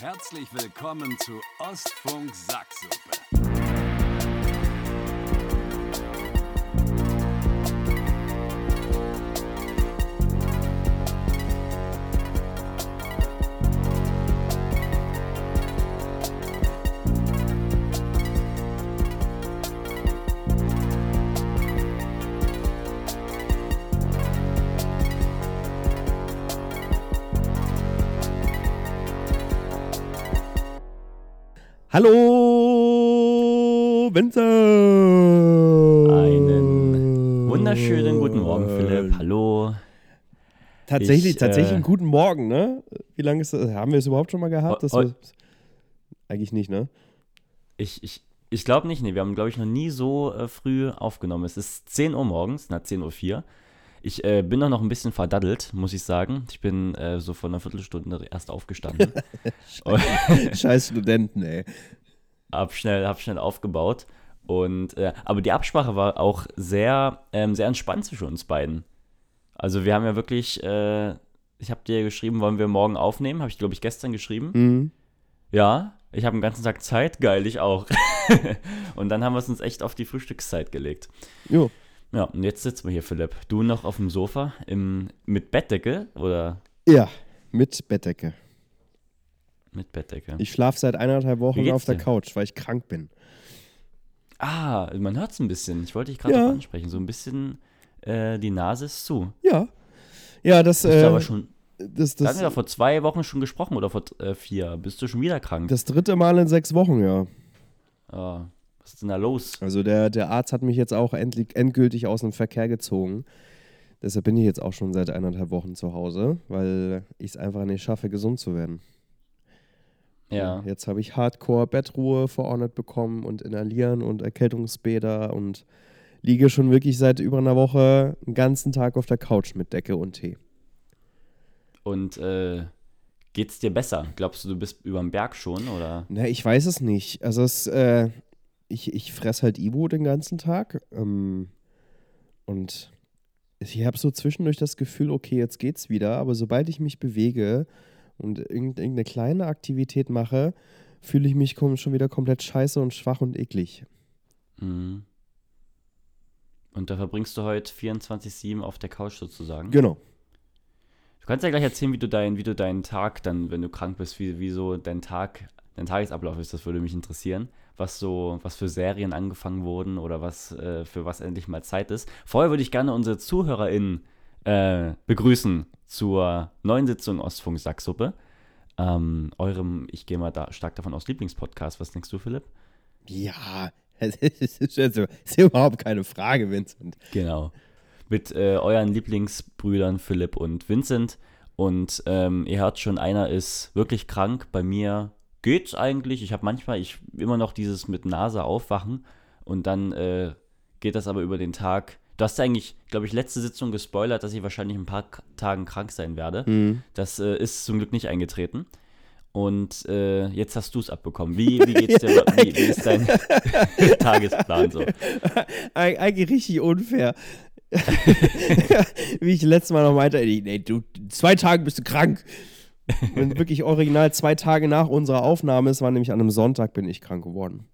Herzlich willkommen zu Ostfunk Sacksuppe. Hallo, Vincent! Einen wunderschönen guten Morgen, Philipp. Hallo. Tatsächlich, Ich, tatsächlich äh, einen guten Morgen, ne? Wie lange ist das? Haben wir es überhaupt schon mal gehabt? Oh, oh. wir, eigentlich nicht, ne? Ich, ich, ich glaube nicht, nee, wir haben, glaube ich, noch nie so äh, früh aufgenommen. Es ist 10 Uhr morgens, na 10.04 Uhr. Ich äh, bin doch noch ein bisschen verdaddelt, muss ich sagen. Ich bin äh, so vor einer Viertelstunde erst aufgestanden. Scheiß Studenten, ey. hab schnell, hab schnell aufgebaut. Und, äh, aber die Absprache war auch sehr, ähm, sehr entspannt zwischen uns beiden. Also wir haben ja wirklich, äh, ich habe dir geschrieben, wollen wir morgen aufnehmen? Habe ich, glaube ich, gestern geschrieben. Mhm. Ja, ich habe den ganzen Tag Zeit, geil, ich auch. und dann haben wir es uns echt auf die Frühstückszeit gelegt. Jo. Ja, und jetzt sitzen wir hier, Philipp. Du noch auf dem Sofa im, mit Bettdecke oder Ja, mit Bettdecke. mit Bettdecke? Ich schlafe seit eineinhalb Wochen auf der dir? Couch, weil ich krank bin. ah, man hört es ein bisschen. Ich wollte dich gerade Ja. noch ansprechen. So ein bisschen, äh, die Nase ist zu. Ja. Ja, das, Bist äh, du aber schon, das, wir das, hatten ja vor zwei Wochen schon gesprochen oder vor äh, vier. Bist du schon wieder krank? das dritte Mal in sechs Wochen, ja. Ah, was ist denn da los? Also der, der Arzt hat mich jetzt auch endlich, endgültig aus dem Verkehr gezogen. Deshalb bin ich jetzt auch schon seit eineinhalb Wochen zu Hause, weil ich es einfach nicht schaffe, gesund zu werden. Ja. Jetzt habe ich Hardcore-Bettruhe verordnet bekommen und Inhalieren und Erkältungsbäder und liege schon wirklich seit über einer Woche den ganzen Tag auf der Couch mit Decke und Tee. Und äh, geht's dir besser? Glaubst du, du bist über dem Berg schon oder? Na, ich weiß es nicht. Also es, äh, ich, ich fresse halt Ibu den ganzen Tag. Ähm, und ich habe so zwischendurch das Gefühl, okay, jetzt geht's wieder, aber sobald ich mich bewege und irgend- irgendeine kleine Aktivität mache, fühle ich mich schon wieder komplett scheiße und schwach und eklig. Mhm. Und da verbringst du heute 24-7 auf der Couch sozusagen. Genau. Du kannst ja gleich erzählen, wie du, dein, wie du deinen Tag dann, wenn du krank bist, wie, wie so dein Tag, dein Tagesablauf ist, das würde mich interessieren. Was so, was für Serien angefangen wurden oder was äh, für was endlich mal Zeit ist. Vorher würde ich gerne unsere ZuhörerInnen äh, begrüßen zur neuen Sitzung Ostfunk Sacksuppe. Ähm, eurem, ich gehe mal da stark davon aus, Lieblingspodcast. Was denkst du, Philipp? Ja, das ist, ist, ist überhaupt keine Frage, Vincent. Genau. Mit äh, euren Lieblingsbrüdern Philipp und Vincent. Und ähm, ihr hört schon, einer ist wirklich krank. Bei mir geht's eigentlich. Ich habe manchmal ich immer noch dieses mit Nase aufwachen und dann äh, geht das aber über den Tag. Du hast ja eigentlich, glaube ich, letzte Sitzung gespoilert, dass ich wahrscheinlich in ein paar Tagen krank sein werde. Das äh, ist zum Glück nicht eingetreten. Und äh, jetzt hast du es abbekommen. Wie, wie geht's dir? Wie, wie ist dein Tagesplan so? Eig eigentlich richtig unfair. Wie ich letztes Mal noch meinte, ey, du, zwei Tage bist du krank. Und wirklich original zwei Tage nach unserer Aufnahme, es war nämlich an einem Sonntag, bin ich krank geworden.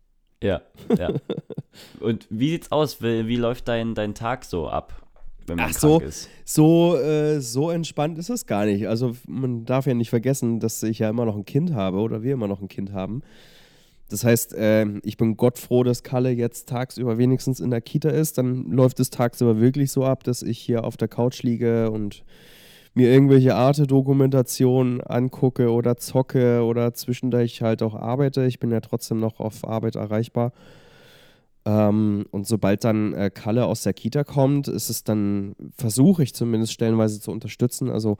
Ja, ja. Und wie sieht's aus? Wie, wie läuft dein, dein Tag so ab, wenn man Ach krank so. ist? So, äh, so entspannt ist es gar nicht. Also man darf ja nicht vergessen, dass ich ja immer noch ein Kind habe oder wir immer noch ein Kind haben. Das heißt, äh, ich bin Gott froh, dass Kalle jetzt tagsüber wenigstens in der Kita ist. Dann läuft es tagsüber wirklich so ab, dass ich hier auf der Couch liege und mir irgendwelche Arte-Dokumentationen angucke oder zocke oder zwischendurch halt auch arbeite. Ich bin ja trotzdem noch auf Arbeit erreichbar. Ähm, und sobald dann äh, Kalle aus der Kita kommt, ist es dann, versuche ich zumindest stellenweise zu unterstützen. Also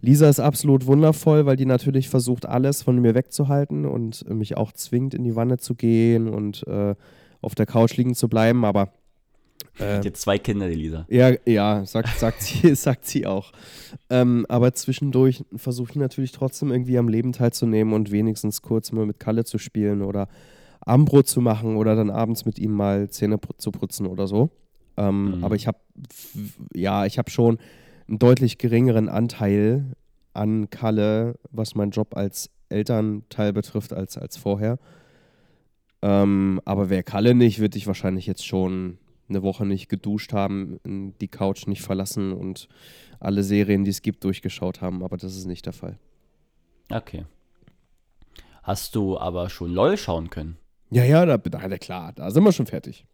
Lisa ist absolut wundervoll, weil die natürlich versucht, alles von mir wegzuhalten und mich auch zwingt, in die Wanne zu gehen und äh, auf der Couch liegen zu bleiben. Aber äh, Hat jetzt zwei Kinder, die Lisa. ja, ja, sagt, sagt, sie, sagt sie auch. Ähm, aber zwischendurch versuche ich natürlich trotzdem irgendwie am Leben teilzunehmen und wenigstens kurz mal mit Kalle zu spielen oder Abendbrot zu machen oder dann abends mit ihm mal Zähne zu putzen oder so. Ähm, Mhm. Aber ich habe, ja, ich habe schon einen deutlich geringeren Anteil an Kalle, was meinen Job als Elternteil betrifft, als, als vorher. Ähm, aber wer Kalle nicht, wird dich wahrscheinlich jetzt schon eine Woche nicht geduscht haben, die Couch nicht verlassen und alle Serien, die es gibt, durchgeschaut haben. Aber das ist nicht der Fall. Okay. Hast du aber schon LOL schauen können? Ja, ja, da, da, klar, da sind wir schon fertig.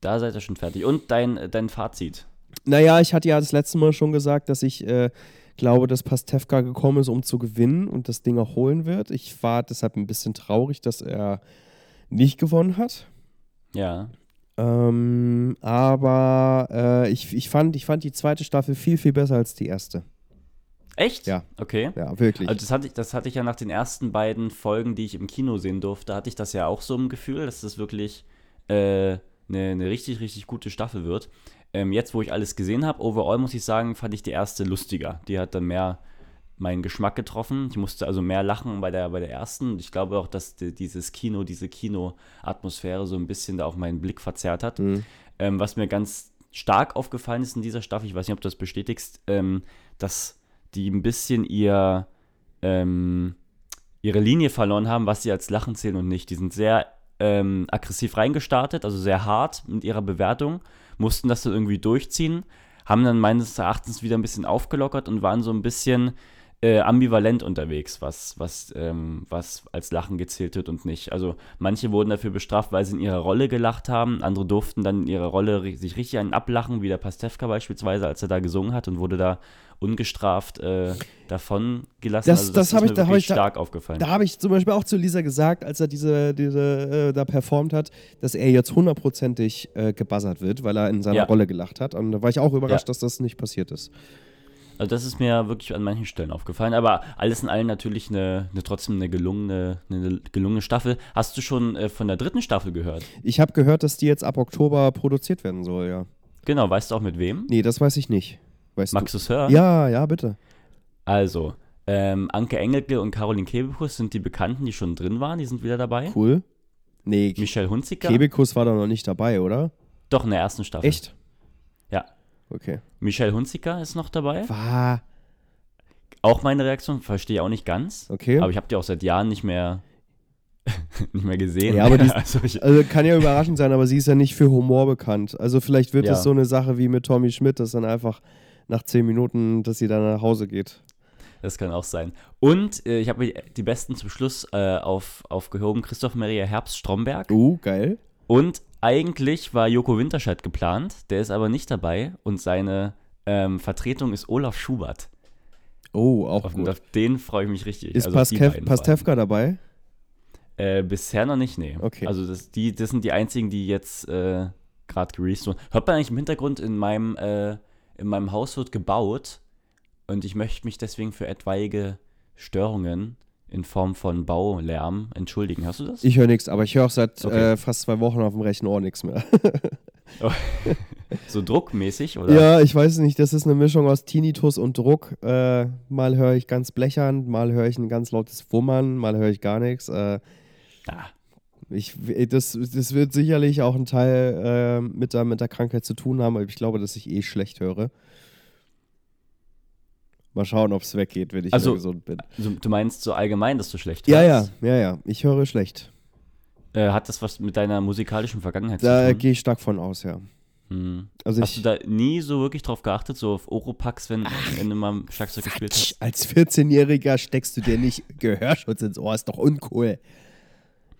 Da seid ihr schon fertig. Und dein, dein Fazit? Naja, ich hatte ja das letzte Mal schon gesagt, dass ich äh, glaube, dass Pastewka gekommen ist, um zu gewinnen und das Ding auch holen wird. Ich war deshalb ein bisschen traurig, dass er nicht gewonnen hat. Ja. Ähm, aber äh, ich, ich, fand, ich fand die zweite Staffel viel, viel besser als die erste. Echt? Ja. Okay. Ja, wirklich. Also das hatte, ich, das hatte ich ja nach den ersten beiden Folgen, die ich im Kino sehen durfte, hatte ich das ja auch so im Gefühl, dass das wirklich äh, eine, eine richtig, richtig gute Staffel wird. Ähm, jetzt, wo ich alles gesehen habe, overall muss ich sagen, fand ich die erste lustiger. Die hat dann mehr meinen Geschmack getroffen. Ich musste also mehr lachen bei der, bei der ersten. Ich glaube auch, dass die, dieses Kino, diese Kino-Atmosphäre so ein bisschen da auch meinen Blick verzerrt hat. Mhm. Ähm, was mir ganz stark aufgefallen ist in dieser Staffel, ich weiß nicht, ob du das bestätigst, ähm, dass die ein bisschen ihr, ähm, ihre Linie verloren haben, was sie als Lachen zählen und nicht. Die sind sehr ähm, aggressiv reingestartet, also sehr hart mit ihrer Bewertung, mussten das dann irgendwie durchziehen, haben dann meines Erachtens wieder ein bisschen aufgelockert und waren so ein bisschen äh, ambivalent unterwegs, was, was, ähm, was als Lachen gezählt wird und nicht. Also manche wurden dafür bestraft, weil sie in ihrer Rolle gelacht haben, andere durften dann in ihrer Rolle sich richtig einen ablachen, wie der Pastewka beispielsweise, als er da gesungen hat und wurde da ungestraft äh, davon gelassen. Das, also das, das habe ich, da hab ich stark da, aufgefallen. Da habe ich zum Beispiel auch zu Lisa gesagt, als er diese, diese äh, da performt hat, dass er jetzt hundertprozentig äh, gebuzzert wird, weil er in seiner ja. Rolle gelacht hat. Und da war ich auch überrascht, ja. dass das nicht passiert ist. Also das ist mir wirklich an manchen Stellen aufgefallen. Aber alles in allem natürlich eine, eine trotzdem eine gelungene, eine gelungene Staffel. Hast du schon äh, von der dritten Staffel gehört? Ich habe gehört, dass die jetzt ab Oktober produziert werden soll, ja. Genau, weißt du auch mit wem? Nee, das weiß ich nicht. Weißt Magst du es hören? Ja, ja, bitte. Also, ähm, Anke Engelke und Caroline Kebekus sind die Bekannten, die schon drin waren. Die sind wieder dabei. Cool. Nee, Michelle Hunziker. Kebekus war da noch nicht dabei, oder? Doch, in der ersten Staffel. Echt? Okay. Michelle Hunziker ist noch dabei. War. Auch meine Reaktion, verstehe ich auch nicht ganz. Okay. Aber ich habe die auch seit Jahren nicht mehr, nicht mehr gesehen. Ja, aber die, also, also, kann ja überraschend sein, aber sie ist ja nicht für Humor bekannt. Also vielleicht wird es ja. so eine Sache wie mit Tommy Schmidt, dass dann einfach nach zehn Minuten, dass sie dann nach Hause geht. Das kann auch sein. Und äh, ich habe die besten zum Schluss äh, auf, aufgehoben. Christoph Maria Herbst-Stromberg. Uh, geil. Und eigentlich war Joko Winterscheid geplant, der ist aber nicht dabei und seine ähm, Vertretung ist Olaf Schubert. Oh, auch auf, gut. Auf den freue ich mich richtig. Ist also Pastewka dabei? Äh, bisher noch nicht, nee. Okay. Also das, die, das sind die einzigen, die jetzt äh, gerade gereleased wurden. Hört man eigentlich im Hintergrund in meinem, äh, in meinem Haus wird gebaut und ich möchte mich deswegen für etwaige Störungen in Form von Baulärm entschuldigen. Hast du das? Ich höre nichts, aber ich höre auch seit okay. äh, fast zwei Wochen auf dem rechten Ohr nichts mehr. so druckmäßig, oder? Ja, ich weiß nicht. Das ist eine Mischung aus Tinnitus und Druck. Äh, mal höre ich ganz blechern, mal höre ich ein ganz lautes Wummern, mal höre ich gar nichts. Äh, ah. ich, das, das wird sicherlich auch ein Teil äh, mit, der, mit der Krankheit zu tun haben, aber ich glaube, dass ich eh schlecht höre. Mal schauen, ob es weggeht, wenn ich also, gesund bin. Also, du meinst so allgemein, dass du schlecht hörst? Ja, ja, ja, ja. Ich höre schlecht. Äh, hat das was mit deiner musikalischen Vergangenheit da zu tun? Da gehe ich stark von aus, ja. Hm. Also hast ich, du da nie so wirklich drauf geachtet, so auf Oropax, wenn, Ach, wenn du mal Schlagzeug gespielt hast? Als 14-Jähriger steckst du dir nicht Gehörschutz ins Ohr, ist doch uncool.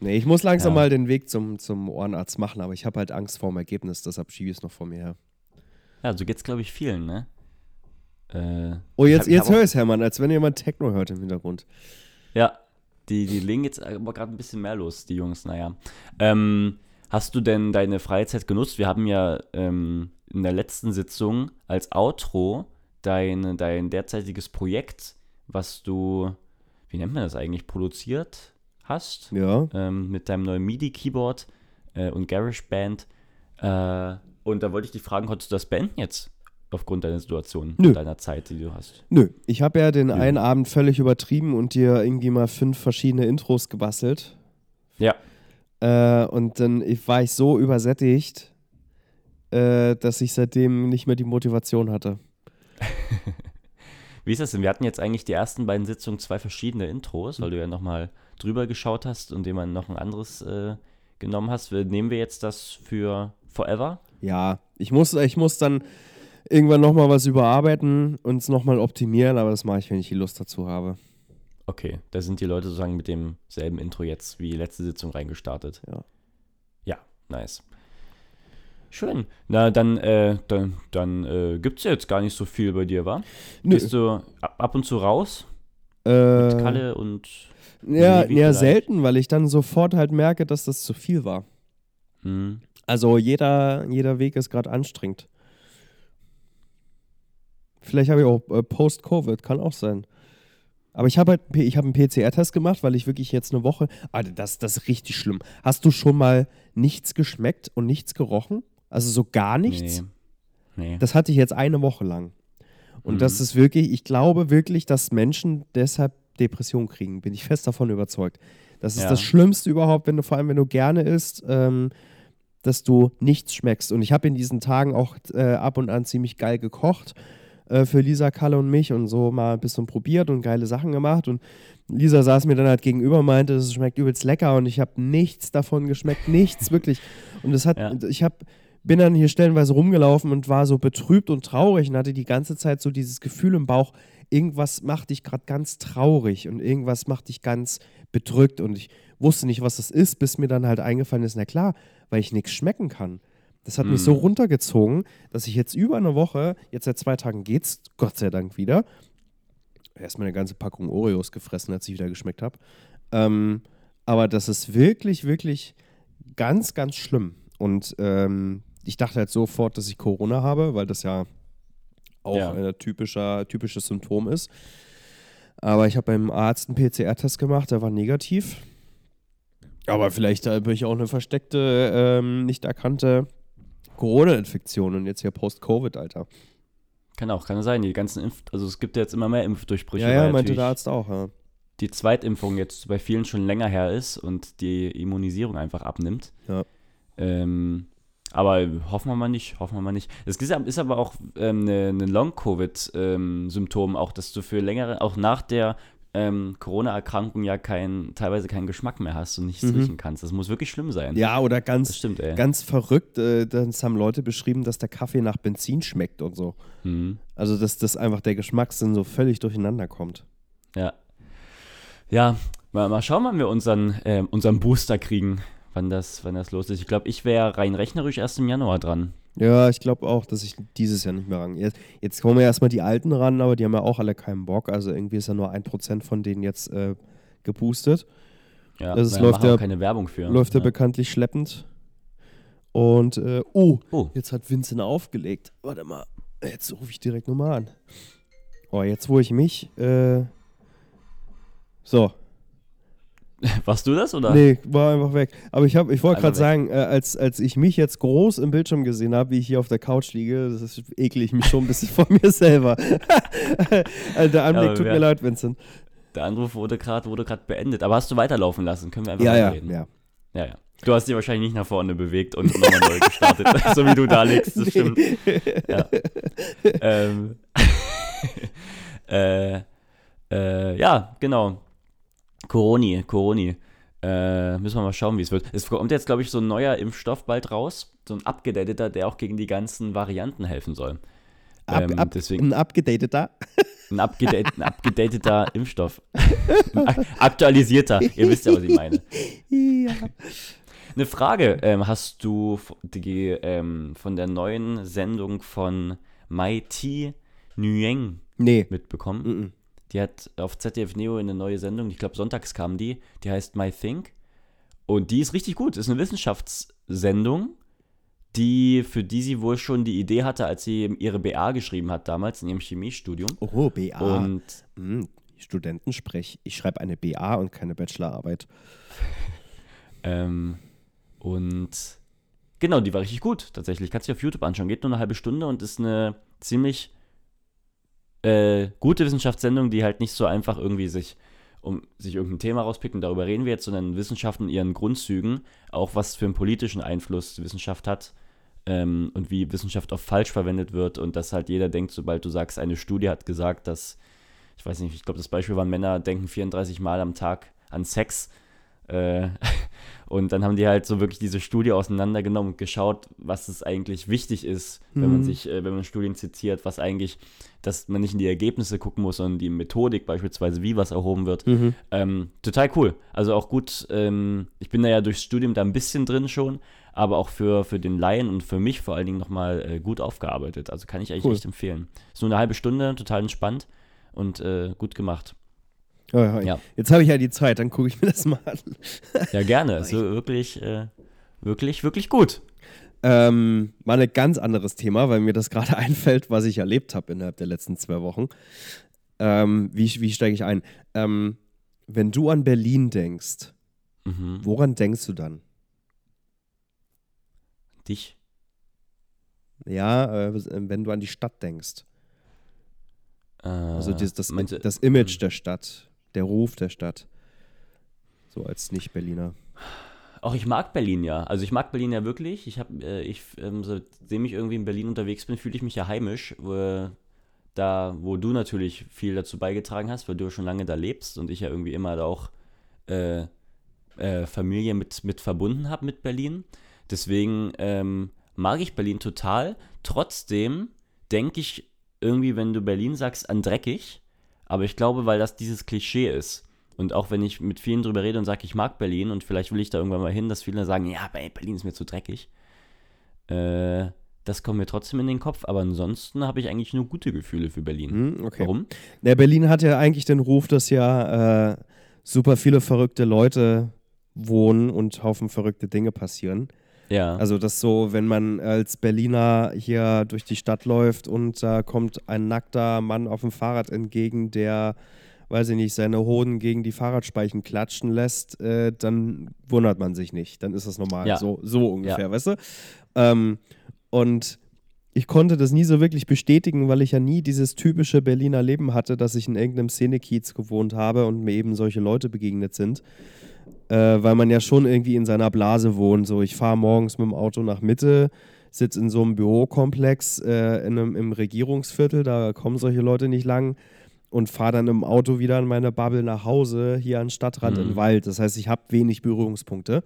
Nee, ich muss langsam ja. mal den Weg zum, zum Ohrenarzt machen, aber ich habe halt Angst vor dem Ergebnis, deshalb schiebe ich es noch vor mir her. Ja, so geht es, glaube ich, vielen, ne? Äh, oh, jetzt, jetzt höre ich es, Hermann, als wenn jemand Techno hört im Hintergrund. Ja, die, die legen jetzt aber gerade ein bisschen mehr los, die Jungs, naja. Ähm, hast du denn deine Freizeit genutzt? Wir haben ja ähm, in der letzten Sitzung als Outro dein, dein derzeitiges Projekt, was du, wie nennt man das eigentlich, produziert hast. Ja. Ähm, mit deinem neuen MIDI-Keyboard äh, und GarageBand. Äh, und da wollte ich dich fragen, konntest du das beenden jetzt? Aufgrund deiner Situation, Nö. deiner Zeit, die du hast? Nö, ich habe ja den Nö. einen Abend völlig übertrieben und dir irgendwie mal fünf verschiedene Intros gebastelt. Ja. Äh, und dann war ich so übersättigt, äh, dass ich seitdem nicht mehr die Motivation hatte. Wie ist das denn? Wir hatten jetzt eigentlich die ersten beiden Sitzungen zwei verschiedene Intros, weil du ja nochmal drüber geschaut hast und jemand noch ein anderes äh, genommen hast. Nehmen wir jetzt das für Forever? Ja, ich muss, ich muss dann irgendwann nochmal was überarbeiten und es nochmal optimieren, aber das mache ich, wenn ich die Lust dazu habe. Okay, da sind die Leute sozusagen mit demselben Intro jetzt wie letzte Sitzung reingestartet. Ja. Ja, nice. Schön. Na, dann, äh, dann, dann äh, gibt es ja jetzt gar nicht so viel bei dir, wa? Nö. Bist du ab ab und zu raus Äh, mit Kalle und. ja, ja, selten, weil ich dann sofort halt merke, dass das zu viel war. Hm, Also jeder, jeder Weg ist gerade anstrengend. Vielleicht habe ich auch äh, Post-Covid, kann auch sein. Aber ich habe halt ich habe einen PCR-Test gemacht, weil ich wirklich jetzt eine Woche. Alter, das, das ist richtig schlimm. Hast du schon mal nichts geschmeckt und nichts gerochen? Also so gar nichts? Nee. Nee. Das hatte ich jetzt eine Woche lang. Und Mhm. das ist wirklich, ich glaube wirklich, dass Menschen deshalb Depressionen kriegen. Bin ich fest davon überzeugt. Das ist Ja. das Schlimmste überhaupt, wenn du vor allem, wenn du gerne isst, ähm, dass du nichts schmeckst. Und ich habe in diesen Tagen auch äh, ab und an ziemlich geil gekocht äh, für Lisa, Kalle und mich und so mal ein bisschen probiert und geile Sachen gemacht. Und Lisa saß mir dann halt gegenüber und meinte, es schmeckt übelst lecker und ich habe nichts davon geschmeckt, nichts wirklich. Und es hat, Ja. ich habe bin dann hier stellenweise rumgelaufen und war so betrübt und traurig und hatte die ganze Zeit so dieses Gefühl im Bauch, irgendwas macht dich gerade ganz traurig und irgendwas macht dich ganz bedrückt und ich wusste nicht, was das ist, bis mir dann halt eingefallen ist, na klar, weil ich nichts schmecken kann. Das hat mich Mhm. so runtergezogen, dass ich jetzt über eine Woche, jetzt seit zwei Tagen geht's, Gott sei Dank wieder, erstmal eine ganze Packung Oreos gefressen, als ich wieder geschmeckt habe. Ähm, aber das ist wirklich, wirklich ganz, ganz schlimm. Und ähm, ich dachte halt sofort, dass ich Corona habe, weil das ja auch Ja. ein typischer, typisches Symptom ist. Aber ich habe beim Arzt einen PCR-Test gemacht, der war negativ. Aber vielleicht habe ich auch eine versteckte, ähm, nicht erkannte Corona-Infektion und jetzt hier Post-Covid, Alter. Kann auch, kann sein. Die ganzen Impf also es gibt ja jetzt immer mehr Impfdurchbrüche. Ja, ja, meinte der Arzt auch, ja. Die Zweitimpfung jetzt bei vielen schon länger her ist und die Immunisierung einfach abnimmt. Ja. Ähm, aber hoffen wir mal nicht, hoffen wir mal nicht. Es ist, aber auch ähm, eine, eine Long-Covid-Symptom, auch dass du für längere, auch nach der ähm, Corona-Erkrankung ja kein, teilweise keinen Geschmack mehr hast und nichts Mhm. riechen kannst. Das muss wirklich schlimm sein. Ja, oder Das ganz, stimmt, ey. ganz verrückt, äh, das haben Leute beschrieben, dass der Kaffee nach Benzin schmeckt und so. Mhm. Also, dass das einfach der Geschmackssinn so völlig durcheinander kommt. Ja. Ja, mal, mal schauen, wann wir unseren, ähm, unseren Booster kriegen, wann das, wann das los ist. Ich glaube, ich wäre rein rechnerisch erst im Januar dran. Ja, ich glaube auch, dass ich dieses Jahr nicht mehr ran. Jetzt, jetzt kommen ja erstmal die Alten ran, aber die haben ja auch alle keinen Bock. Also irgendwie ist ja nur ein Prozent von denen jetzt äh, geboostet. Ja, Das ist- wir läuft ja- keine Werbung für. Läuft ja ja. bekanntlich schleppend. Und, äh, oh, Oh, jetzt hat Vincent aufgelegt. Warte mal, jetzt rufe ich direkt nochmal an. Oh, jetzt wo ich mich, äh, so, warst du das oder? Nee, war einfach weg. Aber ich, hab- ich wollte gerade sagen, äh, als, als ich mich jetzt groß im Bildschirm gesehen habe, wie ich hier auf der Couch liege, das ist, ekle ich mich schon ein bisschen vor mir selber. der Anblick aber tut mir leid, Vincent. Der Anruf wurde gerade wurde grad beendet. Aber hast du weiterlaufen lassen? Können wir einfach Ja, ja, weiterreden? ja. ja, ja. Du hast dich wahrscheinlich nicht nach vorne bewegt und nochmal neu gestartet, so wie du da liegst. Das stimmt. Ja. ähm, äh, äh, ja, genau. Coroni, Coroni. Äh, müssen wir mal schauen, wie es wird. Es kommt jetzt, glaube ich, so ein neuer Impfstoff bald raus. So ein abgedateter, der auch gegen die ganzen Varianten helfen soll. Ab, Ähm, ab, deswegen- ein abgedateter. Ein, abgedate, ein abgedateter Impfstoff. Aktualisierter. Ihr wisst ja, was ich meine. ja. Eine Frage. Ähm, hast du die, ähm, von der neuen Sendung von Mai T. Nguyen Nee. mitbekommen? Mhm. Die hat auf ZDF Neo eine neue Sendung, ich glaube sonntags kam die, die heißt My Think. Und die ist richtig gut. Ist eine Wissenschaftssendung, die, für die sie wohl schon die Idee hatte, als sie ihre BA geschrieben hat damals in ihrem Chemiestudium. Oh, BA. Und Hm, Studentensprech. Ich schreibe eine BA und keine Bachelorarbeit. Ähm, und genau, die war richtig gut, tatsächlich. Kannst du auf YouTube anschauen. Geht nur eine halbe Stunde und ist eine ziemlich äh, gute Wissenschaftssendung, die halt nicht so einfach irgendwie sich um sich irgendein Thema rauspickt und darüber reden wir jetzt, sondern Wissenschaft in ihren Grundzügen, auch was für einen politischen Einfluss Wissenschaft hat ähm, und wie Wissenschaft oft falsch verwendet wird und dass halt jeder denkt, sobald du sagst, eine Studie hat gesagt, dass ich weiß nicht, ich glaube, das Beispiel war, Männer denken 34 Mal am Tag an Sex. Äh, und dann haben die halt so wirklich diese Studie auseinandergenommen und geschaut, was es eigentlich wichtig ist, wenn man Mhm. sich, äh, wenn man Studien zitiert, was eigentlich, dass man nicht in die Ergebnisse gucken muss, sondern die Methodik beispielsweise, wie was erhoben wird. Mhm. Ähm, total cool. Also auch gut, ähm, ich bin da ja durchs Studium da ein bisschen drin schon, aber auch für, für den Laien und für mich vor allen Dingen nochmal äh, gut aufgearbeitet. Also kann ich eigentlich Cool. echt empfehlen. Ist nur eine halbe Stunde, total entspannt und äh, gut gemacht. Ja, ja. Ja. Jetzt habe ich ja die Zeit, dann gucke ich mir das mal an. Ja, gerne. Ist wirklich, äh, wirklich, wirklich gut. Ähm, mal ein ganz anderes Thema, weil mir das gerade einfällt, was ich erlebt habe innerhalb der letzten zwei Wochen. Ähm, wie wie steige ich ein? Ähm, wenn du an Berlin denkst, Mhm. woran denkst du dann? Dich. Ja, äh, wenn du an die Stadt denkst. Äh, Also das, das, das Image der Stadt, der Ruf der Stadt. So als Nicht-Berliner. Auch ich mag Berlin ja. Also ich mag Berlin ja wirklich. Ich habe, äh, ich, ähm, seitdem ich irgendwie in Berlin unterwegs bin, fühle ich mich ja heimisch. Wo, da, wo du natürlich viel dazu beigetragen hast, weil du schon lange da lebst und ich ja irgendwie immer da auch äh, äh, Familie mit, mit verbunden habe mit Berlin. Deswegen ähm, mag ich Berlin total. Trotzdem denke ich irgendwie, wenn du Berlin sagst, an dreckig. Aber ich glaube, weil das dieses Klischee ist. Und auch wenn ich mit vielen drüber rede und sage, ich mag Berlin und vielleicht will ich da irgendwann mal hin, dass viele sagen, ja, ey, Berlin ist mir zu dreckig. Äh, das kommt mir trotzdem in den Kopf, aber ansonsten habe ich eigentlich nur gute Gefühle für Berlin. Hm, okay. Warum? Ja, Berlin hat ja eigentlich den Ruf, dass ja äh, super viele verrückte Leute wohnen und Haufen verrückte Dinge passieren. Ja. Also das so, wenn man als Berliner hier durch die Stadt läuft und da kommt ein nackter Mann auf dem Fahrrad entgegen, der, weiß ich nicht, seine Hoden gegen die Fahrradspeichen klatschen lässt, äh, dann wundert man sich nicht. Dann ist das normal. Ja. So, so ungefähr, Ja. weißt du? Ähm, und ich konnte das nie so wirklich bestätigen, weil ich ja nie dieses typische Berliner Leben hatte, dass ich in irgendeinem Szenekiez gewohnt habe und mir eben solche Leute begegnet sind äh, weil man ja schon irgendwie in seiner Blase wohnt. So, ich fahre morgens mit dem Auto nach Mitte, sitze in so einem Bürokomplex äh, in einem, im Regierungsviertel, da kommen solche Leute nicht lang und fahre dann im Auto wieder in meine Bubble nach Hause, hier an Stadtrand Mhm. in Wald. Das heißt, ich habe wenig Berührungspunkte.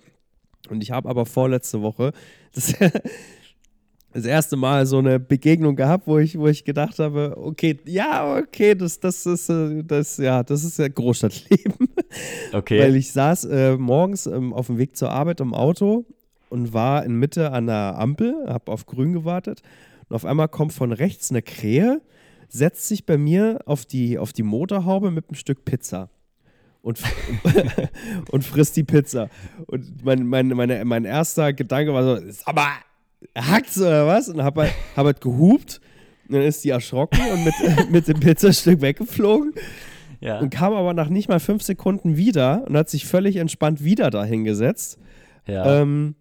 Und ich habe aber vorletzte Woche das, das erste Mal so eine Begegnung gehabt, wo ich, wo ich gedacht habe, okay, ja, okay, das, das ist äh, das, ja, das ist ja Großstadtleben. okay. Weil ich saß äh, morgens ähm, auf dem Weg zur Arbeit im Auto und war in Mitte an der Ampel, habe auf grün gewartet und auf einmal kommt von rechts eine Krähe, setzt sich bei mir auf die, auf die Motorhaube mit einem Stück Pizza und, und frisst die Pizza. Und mein, mein, meine, mein erster Gedanke war so, sag mal, hackt's oder was? Und hab halt, hab halt gehupt. Und dann ist die erschrocken und mit, mit dem Pizzastück weggeflogen ja. und kam aber nach nicht mal fünf Sekunden wieder und hat sich völlig entspannt wieder dahingesetzt ja. ähm,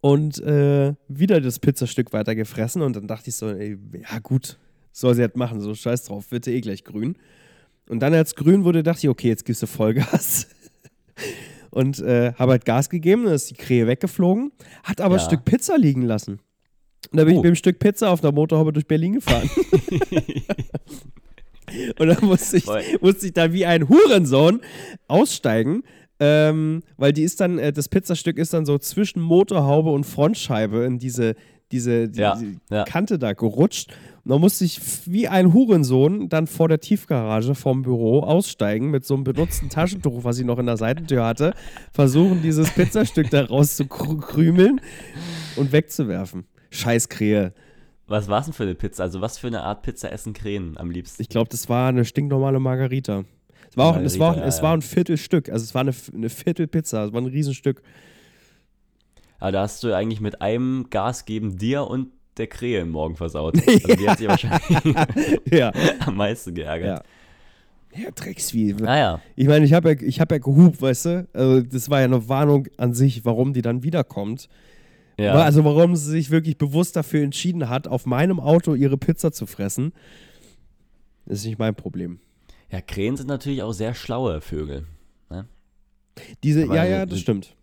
und äh, wieder das Pizzastück weiter gefressen und dann dachte ich so, ey, ja gut, soll sie halt machen, so scheiß drauf, wird eh gleich grün. Und dann als grün wurde, dachte ich, okay, jetzt gibst du Vollgas. Und äh, habe halt Gas gegeben, dann ist die Krähe weggeflogen, hat aber ein Ja. Stück Pizza liegen lassen. Und da bin ich Oh. mit dem Stück Pizza auf der Motorhaube durch Berlin gefahren. Und dann musste ich, Voll. musste ich dann wie ein Hurensohn aussteigen, ähm, weil die ist dann, äh, das Pizzastück ist dann so zwischen Motorhaube und Frontscheibe in diese, diese, die, Ja, diese ja. Kante da gerutscht. Dann musste ich wie ein Hurensohn dann vor der Tiefgarage vom Büro aussteigen mit so einem benutzten Taschentuch, was ich noch in der Seitentür hatte, versuchen, dieses Pizzastück da rauszukrümeln und wegzuwerfen. Scheiß Krähe. was war es denn für eine Pizza? Also was für eine Art Pizza essen Krähen am liebsten? Ich glaube, das war eine stinknormale Margarita. Es war, auch, es war, auch, Margarita, es ja, war ja. ein Viertelstück. Also es war eine, eine Viertelpizza. Es war ein Riesenstück. Aber da hast du eigentlich mit einem Gas geben dir und der Krähe morgen versaut. Also die hat sich wahrscheinlich ja. am meisten geärgert. Ja. Ja, Drecksvieh. Naja, Ich meine, ich habe ja, ich hab ja gehupt, weißt du? Also das war ja eine Warnung an sich, warum die dann wiederkommt. ja. Also warum sie sich wirklich bewusst dafür entschieden hat, auf meinem Auto ihre Pizza zu fressen. Ist nicht mein Problem. ja, Krähen sind natürlich auch sehr schlaue Vögel. Diese, Aber ja, also ja, das die- stimmt.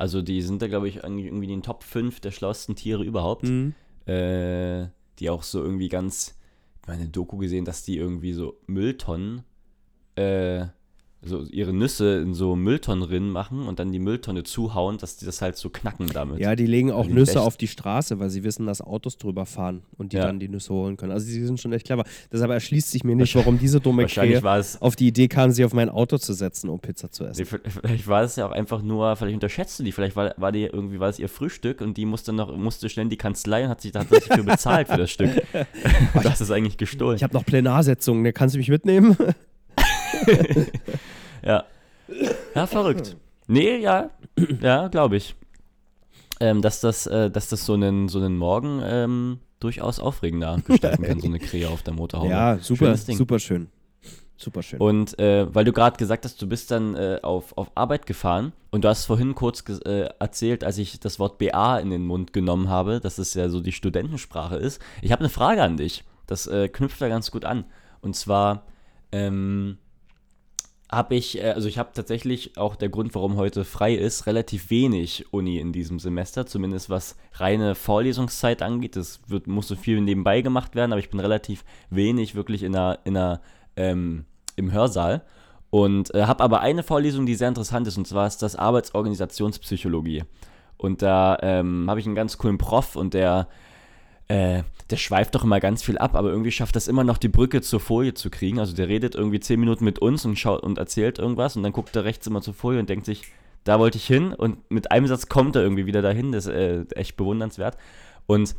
Also die sind da, glaube ich, irgendwie irgendwie in den Top 5 der schlauesten Tiere überhaupt. Mhm. Äh, die auch so irgendwie ganz, mal eine Doku gesehen, dass die irgendwie so Mülltonnen, äh, so ihre Nüsse in so Mülltonnenrinnen machen und dann die Mülltonne zuhauen, dass die das halt so knacken damit. Ja, die legen auch Also die Nüsse echt- auf die Straße, weil sie wissen, dass Autos drüber fahren und die Ja. dann die Nüsse holen können. Also sie sind schon echt clever. Deshalb erschließt sich mir nicht, warum diese dumme Krähe auf die Idee kam, sie auf mein Auto zu setzen, um Pizza zu Nee, essen. v- Vielleicht war es ja auch einfach nur, vielleicht unterschätzte die, vielleicht war, war die irgendwie war es ihr Frühstück und die musste noch, musste schnell in die Kanzlei und hat sich hat sich für bezahlt für das Stück. das ist eigentlich gestohlen. Ich habe noch Plenarsitzungen, ne? kannst du mich mitnehmen? Ja. Ja, verrückt. Nee, ja, ja, glaube ich. Ähm, dass, das, äh, dass das so einen, so einen Morgen ähm, durchaus aufregender gestalten kann, so eine Krähe auf der Motorhaube. ja, super, super schön. Super schön. Und äh, weil du gerade gesagt hast, du bist dann äh, auf, auf Arbeit gefahren und du hast vorhin kurz äh, erzählt, als ich das Wort BA in den Mund genommen habe, dass es ja so die Studentensprache ist. Ich habe eine Frage an dich. Das äh, knüpft da ganz gut an. Und zwar ähm, habe ich, äh, also ich habe tatsächlich auch der Grund, warum heute frei ist, relativ wenig Uni in diesem Semester, zumindest was reine Vorlesungszeit angeht. Das wird, muss so viel nebenbei gemacht werden, aber ich bin relativ wenig wirklich in einer, in einer ähm, im Hörsaal und äh, habe aber eine Vorlesung, die sehr interessant ist, und zwar ist das Arbeitsorganisationspsychologie. Und da ähm, habe ich einen ganz coolen Prof und der, äh, der schweift doch immer ganz viel ab, aber irgendwie schafft das immer noch die Brücke zur Folie zu kriegen. Also der redet irgendwie zehn Minuten mit uns und schaut und erzählt irgendwas und dann guckt er rechts immer zur Folie und denkt sich, da wollte ich hin und mit einem Satz kommt er irgendwie wieder dahin. Das ist äh, echt bewundernswert. Und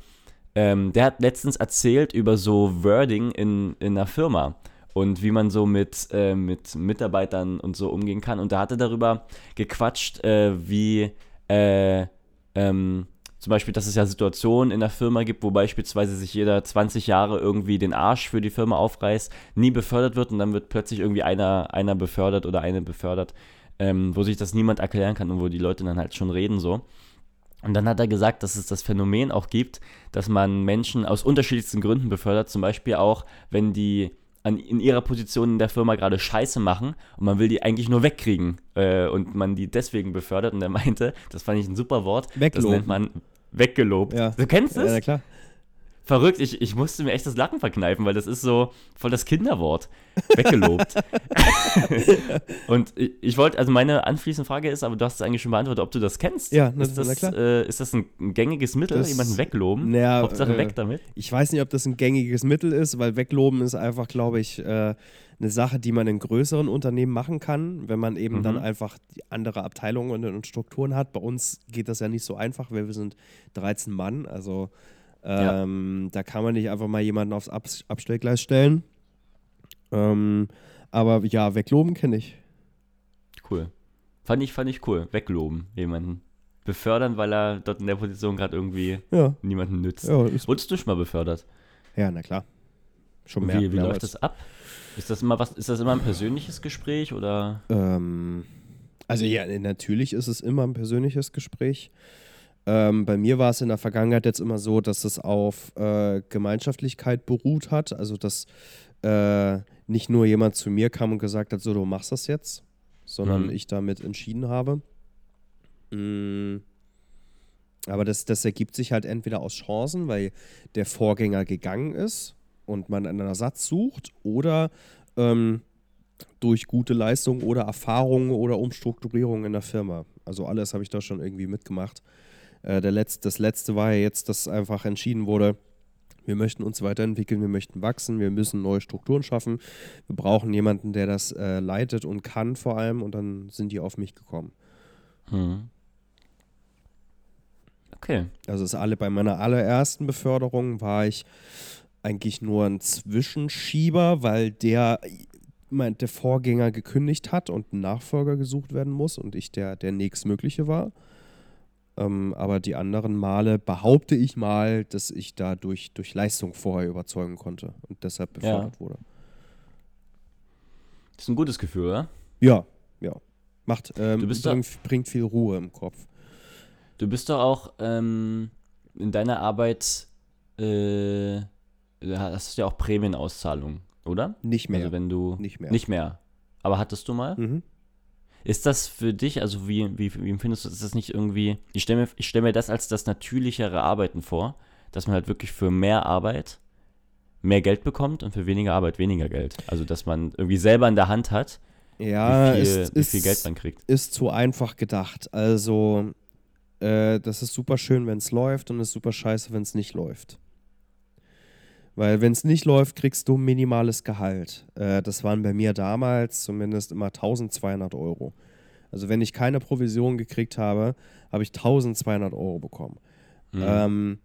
ähm, der hat letztens erzählt über so Wording in, in einer Firma und wie man so mit, äh, mit Mitarbeitern und so umgehen kann. Und da hat er darüber gequatscht, äh, wie äh, ähm, zum Beispiel, dass es ja Situationen in der Firma gibt, wo beispielsweise sich jeder 20 Jahre irgendwie den Arsch für die Firma aufreißt, nie befördert wird und dann wird plötzlich irgendwie einer, einer befördert oder eine befördert, ähm, wo sich das niemand erklären kann und wo die Leute dann halt schon reden so. Und dann hat er gesagt, dass es das Phänomen auch gibt, dass man Menschen aus unterschiedlichsten Gründen befördert, zum Beispiel auch, wenn die an, in ihrer Position in der Firma gerade Scheiße machen und man will die eigentlich nur wegkriegen äh, und man die deswegen befördert. Und er meinte, das fand ich ein super Wort, Wegloben. das nennt man weggelobt. Ja. Du kennst ja, es? na klar. Verrückt, ich, ich musste mir echt das Lachen verkneifen, weil das ist so voll das Kinderwort. Weggelobt. und ich, ich wollte, also meine anschließende Frage ist, aber du hast es eigentlich schon beantwortet, ob du das kennst. Ja, ist das, klar. Äh, ist das ein, gängiges Mittel, Das- jemanden wegloben? Naja, Hauptsache äh, weg damit. Ich weiß nicht, ob das ein gängiges Mittel ist, weil Wegloben ist einfach, glaube ich, äh, eine Sache, die man in größeren Unternehmen machen kann, wenn man eben Mhm. dann einfach andere Abteilungen und, und Strukturen hat. Bei uns geht das ja nicht so einfach, weil wir sind 13 Mann. Also Ja. ähm, da kann man nicht einfach mal jemanden aufs Ab Abstellgleis stellen. Ähm, aber ja, Wegloben kenne ich. Cool. Fand ich, fand ich cool. Wegloben, jemanden. Befördern, weil er dort in der Position gerade irgendwie Ja, niemanden nützt. ja, Wurdest du schon mal befördert? ja na klar. Schon mehr. wie wie läuft das ab? Ist das immer was, ist das immer ein persönliches Gespräch oder? Ähm, also ja, natürlich ist es immer ein persönliches Gespräch. Ähm, bei mir war es in der Vergangenheit jetzt immer so, dass es auf äh, Gemeinschaftlichkeit beruht hat. Also dass äh, nicht nur jemand zu mir kam und gesagt hat, so du machst das jetzt, sondern Mhm. ich damit entschieden habe. Mm. Aber das, das ergibt sich halt entweder aus Chancen, weil der Vorgänger gegangen ist und man einen Ersatz sucht, oder ähm, durch gute Leistung oder Erfahrungen oder Umstrukturierung in der Firma. Also alles habe ich da schon irgendwie mitgemacht. Äh, der Letz-, das letzte war ja jetzt, dass einfach entschieden wurde, wir möchten uns weiterentwickeln, wir möchten wachsen, wir müssen neue Strukturen schaffen. Wir brauchen jemanden, der das äh, leitet und kann vor allem. Und dann sind die auf mich gekommen. Hm. Okay. Also es alle bei meiner allerersten Beförderung war ich eigentlich nur ein Zwischenschieber, weil der mein, der Vorgänger gekündigt hat und ein Nachfolger gesucht werden muss und ich der, der nächstmögliche war. Ähm, aber die anderen Male behaupte ich mal, dass ich da durch, durch Leistung vorher überzeugen konnte und deshalb befördert wurde. Das ist ein gutes Gefühl, oder? Ja, ja. Macht, ähm, Du bist da- bringt, bringt viel Ruhe im Kopf. Du bist doch auch ähm, in deiner Arbeit, äh, hast du ja auch Prämienauszahlung, oder? Nicht mehr. Also wenn du nicht mehr. nicht mehr. Aber hattest du mal? Mhm. Ist das für dich, also wie, wie, wie empfindest du, ist das nicht irgendwie, ich stelle mir, ich stell mir das als das natürlichere Arbeiten vor, dass man halt wirklich für mehr Arbeit mehr Geld bekommt und für weniger Arbeit weniger Geld. Also dass man irgendwie selber in der Hand hat, Ja, wie, viel, ist, wie ist, viel Geld man kriegt. ist zu einfach gedacht. Also, äh, das ist super schön, wenn es läuft und ist super scheiße, wenn es nicht läuft. Weil wenn es nicht läuft, kriegst du ein minimales Gehalt. Äh, das waren bei mir damals zumindest immer 1200 Euro. Also wenn ich keine Provision gekriegt habe, habe ich 1200 Euro bekommen. Mhm. Ähm,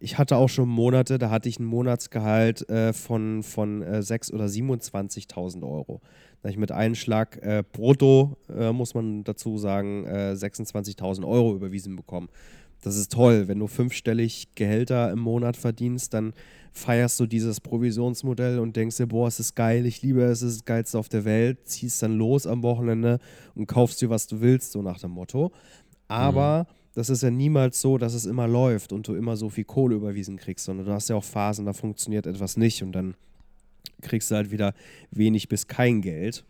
ich hatte auch schon Monate, da hatte ich ein Monatsgehalt äh, von, von äh, 6.000 oder 27.000 Euro. Da ich mit Einschlag äh, brutto, äh, muss man dazu sagen, äh, 26.000 Euro überwiesen bekommen. Das ist toll. Wenn du fünfstellig Gehälter im Monat verdienst, dann feierst du dieses Provisionsmodell und denkst dir, boah, es ist geil, ich liebe es, es ist das Geilste auf der Welt, ziehst dann los am Wochenende und kaufst dir, was du willst, so nach dem Motto. Aber das ist ja niemals so, dass es immer läuft und du immer so viel Kohle überwiesen kriegst, sondern du hast ja auch Phasen, da funktioniert etwas nicht und dann kriegst du halt wieder wenig bis kein Geld.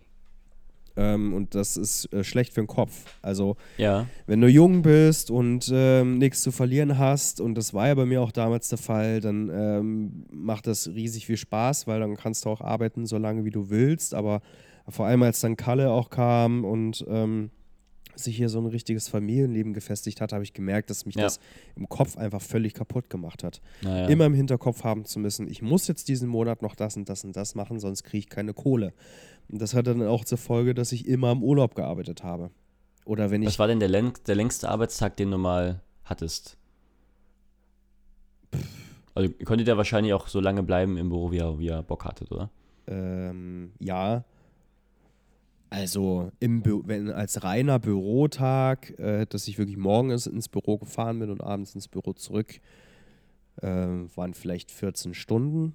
Ähm, und das ist äh, schlecht für den Kopf. Also, ja. wenn du jung bist und ähm, nichts zu verlieren hast, und das war ja bei mir auch damals der Fall, dann ähm, macht das riesig viel Spaß, weil dann kannst du auch arbeiten, so lange wie du willst. Aber vor allem, als dann Kalle auch kam und ähm, sich hier so ein richtiges Familienleben gefestigt hat, habe ich gemerkt, dass mich Ja. das im Kopf einfach völlig kaputt gemacht hat. Naja. Immer im Hinterkopf haben zu müssen, ich muss jetzt diesen Monat noch das und das und das machen, sonst kriege ich keine Kohle. Und das hatte dann auch zur Folge, dass ich immer im Urlaub gearbeitet habe. Oder wenn ich Was war denn der, läng der längste Arbeitstag, den du mal hattest? Also ihr konntet ja wahrscheinlich auch so lange bleiben im Büro, wie ihr, wie ihr Bock hattet, oder? Ähm, ja. Also im Bü wenn als reiner Bürotag, äh, dass ich wirklich morgens ins Büro gefahren bin und abends ins Büro zurück, äh, waren vielleicht 14 Stunden.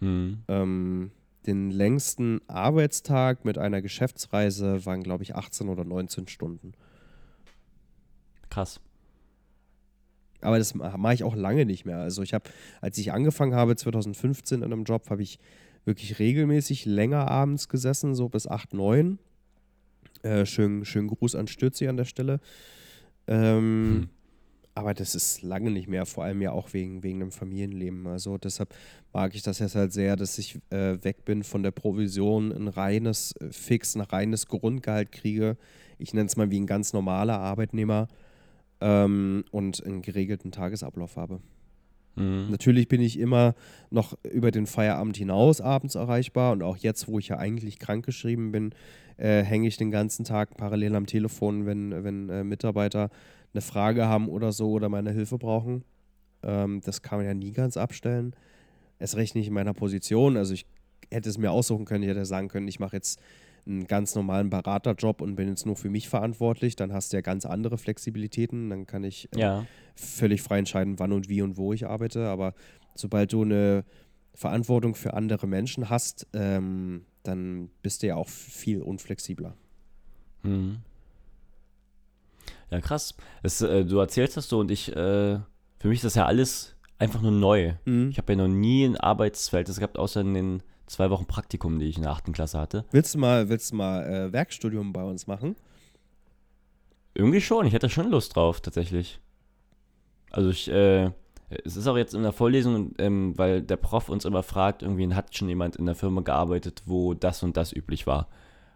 Hm. Ähm, den längsten Arbeitstag mit einer Geschäftsreise waren, glaube ich, 18 oder 19 Stunden. Krass. Aber das ma- mache ich auch lange nicht mehr. Also ich habe, als ich angefangen habe, 2015 in einem Job, habe ich wirklich regelmäßig länger abends gesessen, so bis 8, 9. Äh, schön, schönen Gruß an Stürzi an der Stelle. Ähm, Hm. Aber das ist lange nicht mehr, vor allem ja auch wegen, wegen dem Familienleben. Also deshalb mag ich das jetzt halt sehr, dass ich äh, weg bin von der Provision, ein reines äh, Fix, ein reines Grundgehalt kriege. Ich nenne es mal wie ein ganz normaler Arbeitnehmer ähm, und einen geregelten Tagesablauf habe. Mhm. Natürlich bin ich immer noch über den Feierabend hinaus abends erreichbar und auch jetzt, wo ich ja eigentlich krankgeschrieben bin, äh, hänge ich den ganzen Tag parallel am Telefon, wenn, wenn äh, Mitarbeiter eine Frage haben oder so oder meine Hilfe brauchen. Ähm, das kann man ja nie ganz abstellen. Es recht nicht in meiner Position. Also ich hätte es mir aussuchen können, ich hätte sagen können, ich mache jetzt einen ganz normalen Beraterjob und bin jetzt nur für mich verantwortlich. Dann hast du ja ganz andere Flexibilitäten. Dann kann ich äh, Ja. völlig frei entscheiden, wann und wie und wo ich arbeite. Aber sobald du eine Verantwortung für andere Menschen hast, ähm, dann bist du ja auch viel unflexibler. Mhm. Ja, krass. Es, äh, du erzählst das so und ich, äh, für mich ist das ja alles einfach nur neu. Ich habe ja noch nie ein Arbeitsverhältnis gehabt, außer in den zwei Wochen Praktikum, die ich in der achten Klasse hatte. Willst du mal, willst du mal äh, Werkstudium bei uns machen? Irgendwie schon, ich hätte schon Lust drauf, tatsächlich. Also ich, äh, es ist auch jetzt in der Vorlesung, ähm, weil der Prof uns immer fragt, irgendwie hat schon jemand in der Firma gearbeitet, wo das und das üblich war.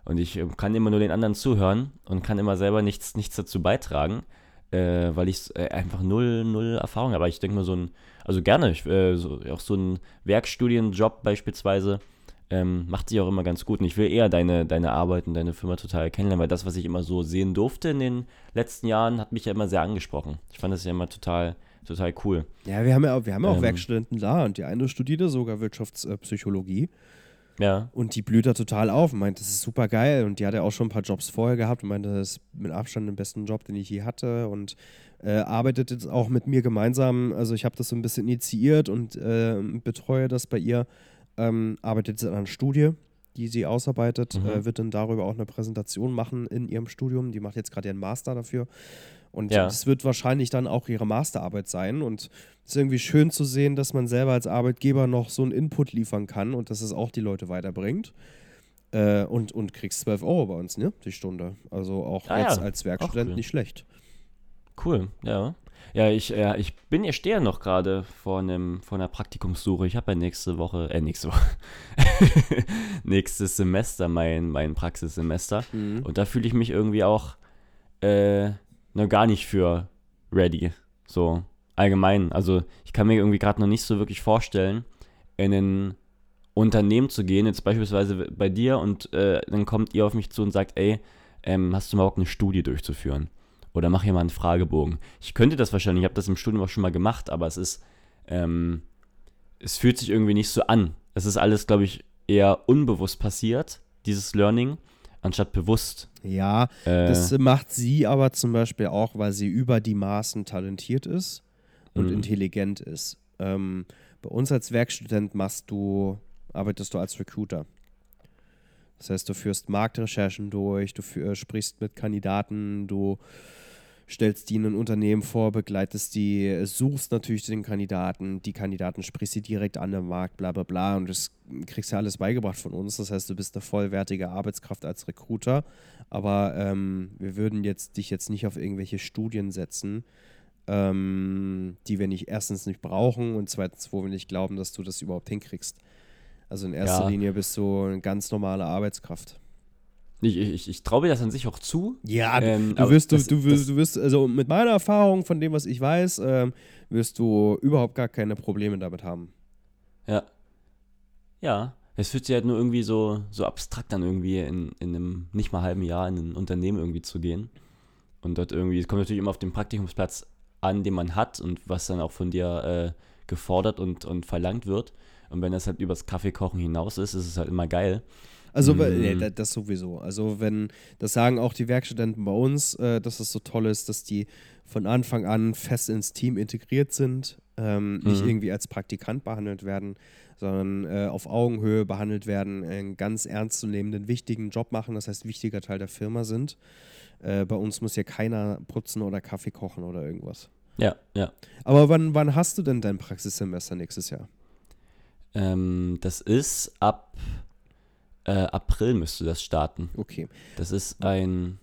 Und ich ähm, kann immer nur den anderen zuhören und kann immer selber nichts, nichts dazu beitragen, äh, weil ich äh, einfach null, null Erfahrung habe. Aber ich denke mal so ein, also gerne, ich, äh, so, auch so ein Werkstudienjob beispielsweise, ähm, macht sich auch immer ganz gut. Und ich will eher deine, deine Arbeit und deine Firma total kennenlernen, weil das, was ich immer so sehen durfte in den letzten Jahren, hat mich ja immer sehr angesprochen. Ich fand das ja immer total, total cool. Ja, wir haben ja auch, wir haben ja auch Ähm. Werkstudenten da und die eine studierte sogar Wirtschaftspsychologie Ja, und die blüht da total auf und meint, das ist super geil und die hat ja auch schon ein paar Jobs vorher gehabt und meinte, das ist mit Abstand den besten Job, den ich je hatte und äh, arbeitet jetzt auch mit mir gemeinsam. Also ich habe das so ein bisschen initiiert und äh, betreue das bei ihr. Ähm, arbeitet jetzt an einer Studie, die sie ausarbeitet, Mhm. äh, wird dann darüber auch eine Präsentation machen in ihrem Studium. Die macht jetzt gerade ihren Master dafür. Und Ja. das wird wahrscheinlich dann auch ihre Masterarbeit sein. Und es ist irgendwie schön zu sehen, dass man selber als Arbeitgeber noch so einen Input liefern kann und dass es auch die Leute weiterbringt. Äh, und, und kriegst 12 Euro bei uns, ne? Die Stunde. Also auch Ah jetzt ja. als Werkstudent cool. nicht schlecht. cool, ja. Ja, ich, äh, ich bin, ich stehe ja noch gerade vor einem, vor einer Praktikumssuche. Ich habe ja nächste Woche, äh, nächste Woche, nächstes Semester mein, mein Praxissemester. Mhm. Und da fühle ich mich irgendwie auch äh, noch gar nicht für ready. So allgemein. Also ich kann mir irgendwie gerade noch nicht so wirklich vorstellen, in ein Unternehmen zu gehen, jetzt beispielsweise bei dir und äh, dann kommt ihr auf mich zu und sagt, ey, ähm, hast du mal Bock, eine Studie durchzuführen? Oder mach hier mal einen Fragebogen. Ich könnte das wahrscheinlich, ich habe das im Studium auch schon mal gemacht, aber es ist, ähm, es fühlt sich irgendwie nicht so an. Es ist alles, glaube ich, eher unbewusst passiert, dieses Learning, anstatt bewusst. Ja, Äh, das macht sie aber zum Beispiel auch, weil sie über die Maßen talentiert ist und Mhm. intelligent ist. Ähm, bei uns als Werkstudent machst du, arbeitest du als Recruiter. Das heißt, du führst Marktrecherchen durch, du für, sprichst mit Kandidaten, du stellst die in ein Unternehmen vor, begleitest die, suchst natürlich den Kandidaten, die Kandidaten sprichst sie direkt an den Markt, bla bla bla und das kriegst ja alles beigebracht von uns. Das heißt, du bist eine vollwertige Arbeitskraft als Recruiter, aber ähm, wir würden jetzt dich jetzt nicht auf irgendwelche Studien setzen, ähm, die wir nicht erstens nicht brauchen und zweitens, wo wir nicht glauben, dass du das überhaupt hinkriegst. Also in erster Ja. Linie bist du eine ganz normale Arbeitskraft. Ich ich, ich traue mir das an sich auch zu. Ja, Ähm, du wirst, du, das- du, wirst, du wirst, also mit meiner Erfahrung, von dem, was ich weiß, ähm, wirst du überhaupt gar keine Probleme damit haben. Ja. Ja. Es fühlt sich halt nur irgendwie so, so abstrakt an, irgendwie in, in einem nicht mal halben Jahr in ein Unternehmen irgendwie zu gehen. Und dort irgendwie, es kommt natürlich immer auf den Praktikumsplatz an, den man hat und was dann auch von dir äh, gefordert und, und verlangt wird. Und wenn das halt übers Kaffeekochen hinaus ist, ist es halt immer geil. Also, Mm. nee, da- das sowieso. Also, wenn, das sagen auch die Werkstudenten bei uns, äh, dass es so toll ist, dass die von Anfang an fest ins Team integriert sind, ähm, nicht Mhm. irgendwie als Praktikant behandelt werden, sondern äh, auf Augenhöhe behandelt werden, einen ganz ernstzunehmenden, wichtigen Job machen, das heißt, wichtiger Teil der Firma sind. Äh, bei uns muss hier keiner putzen oder Kaffee kochen oder irgendwas. Ja, ja. Aber wann, wann hast du denn dein Praxissemester nächstes Jahr? Ähm, das ist ab äh, April müsste das starten. Okay. Das ist ein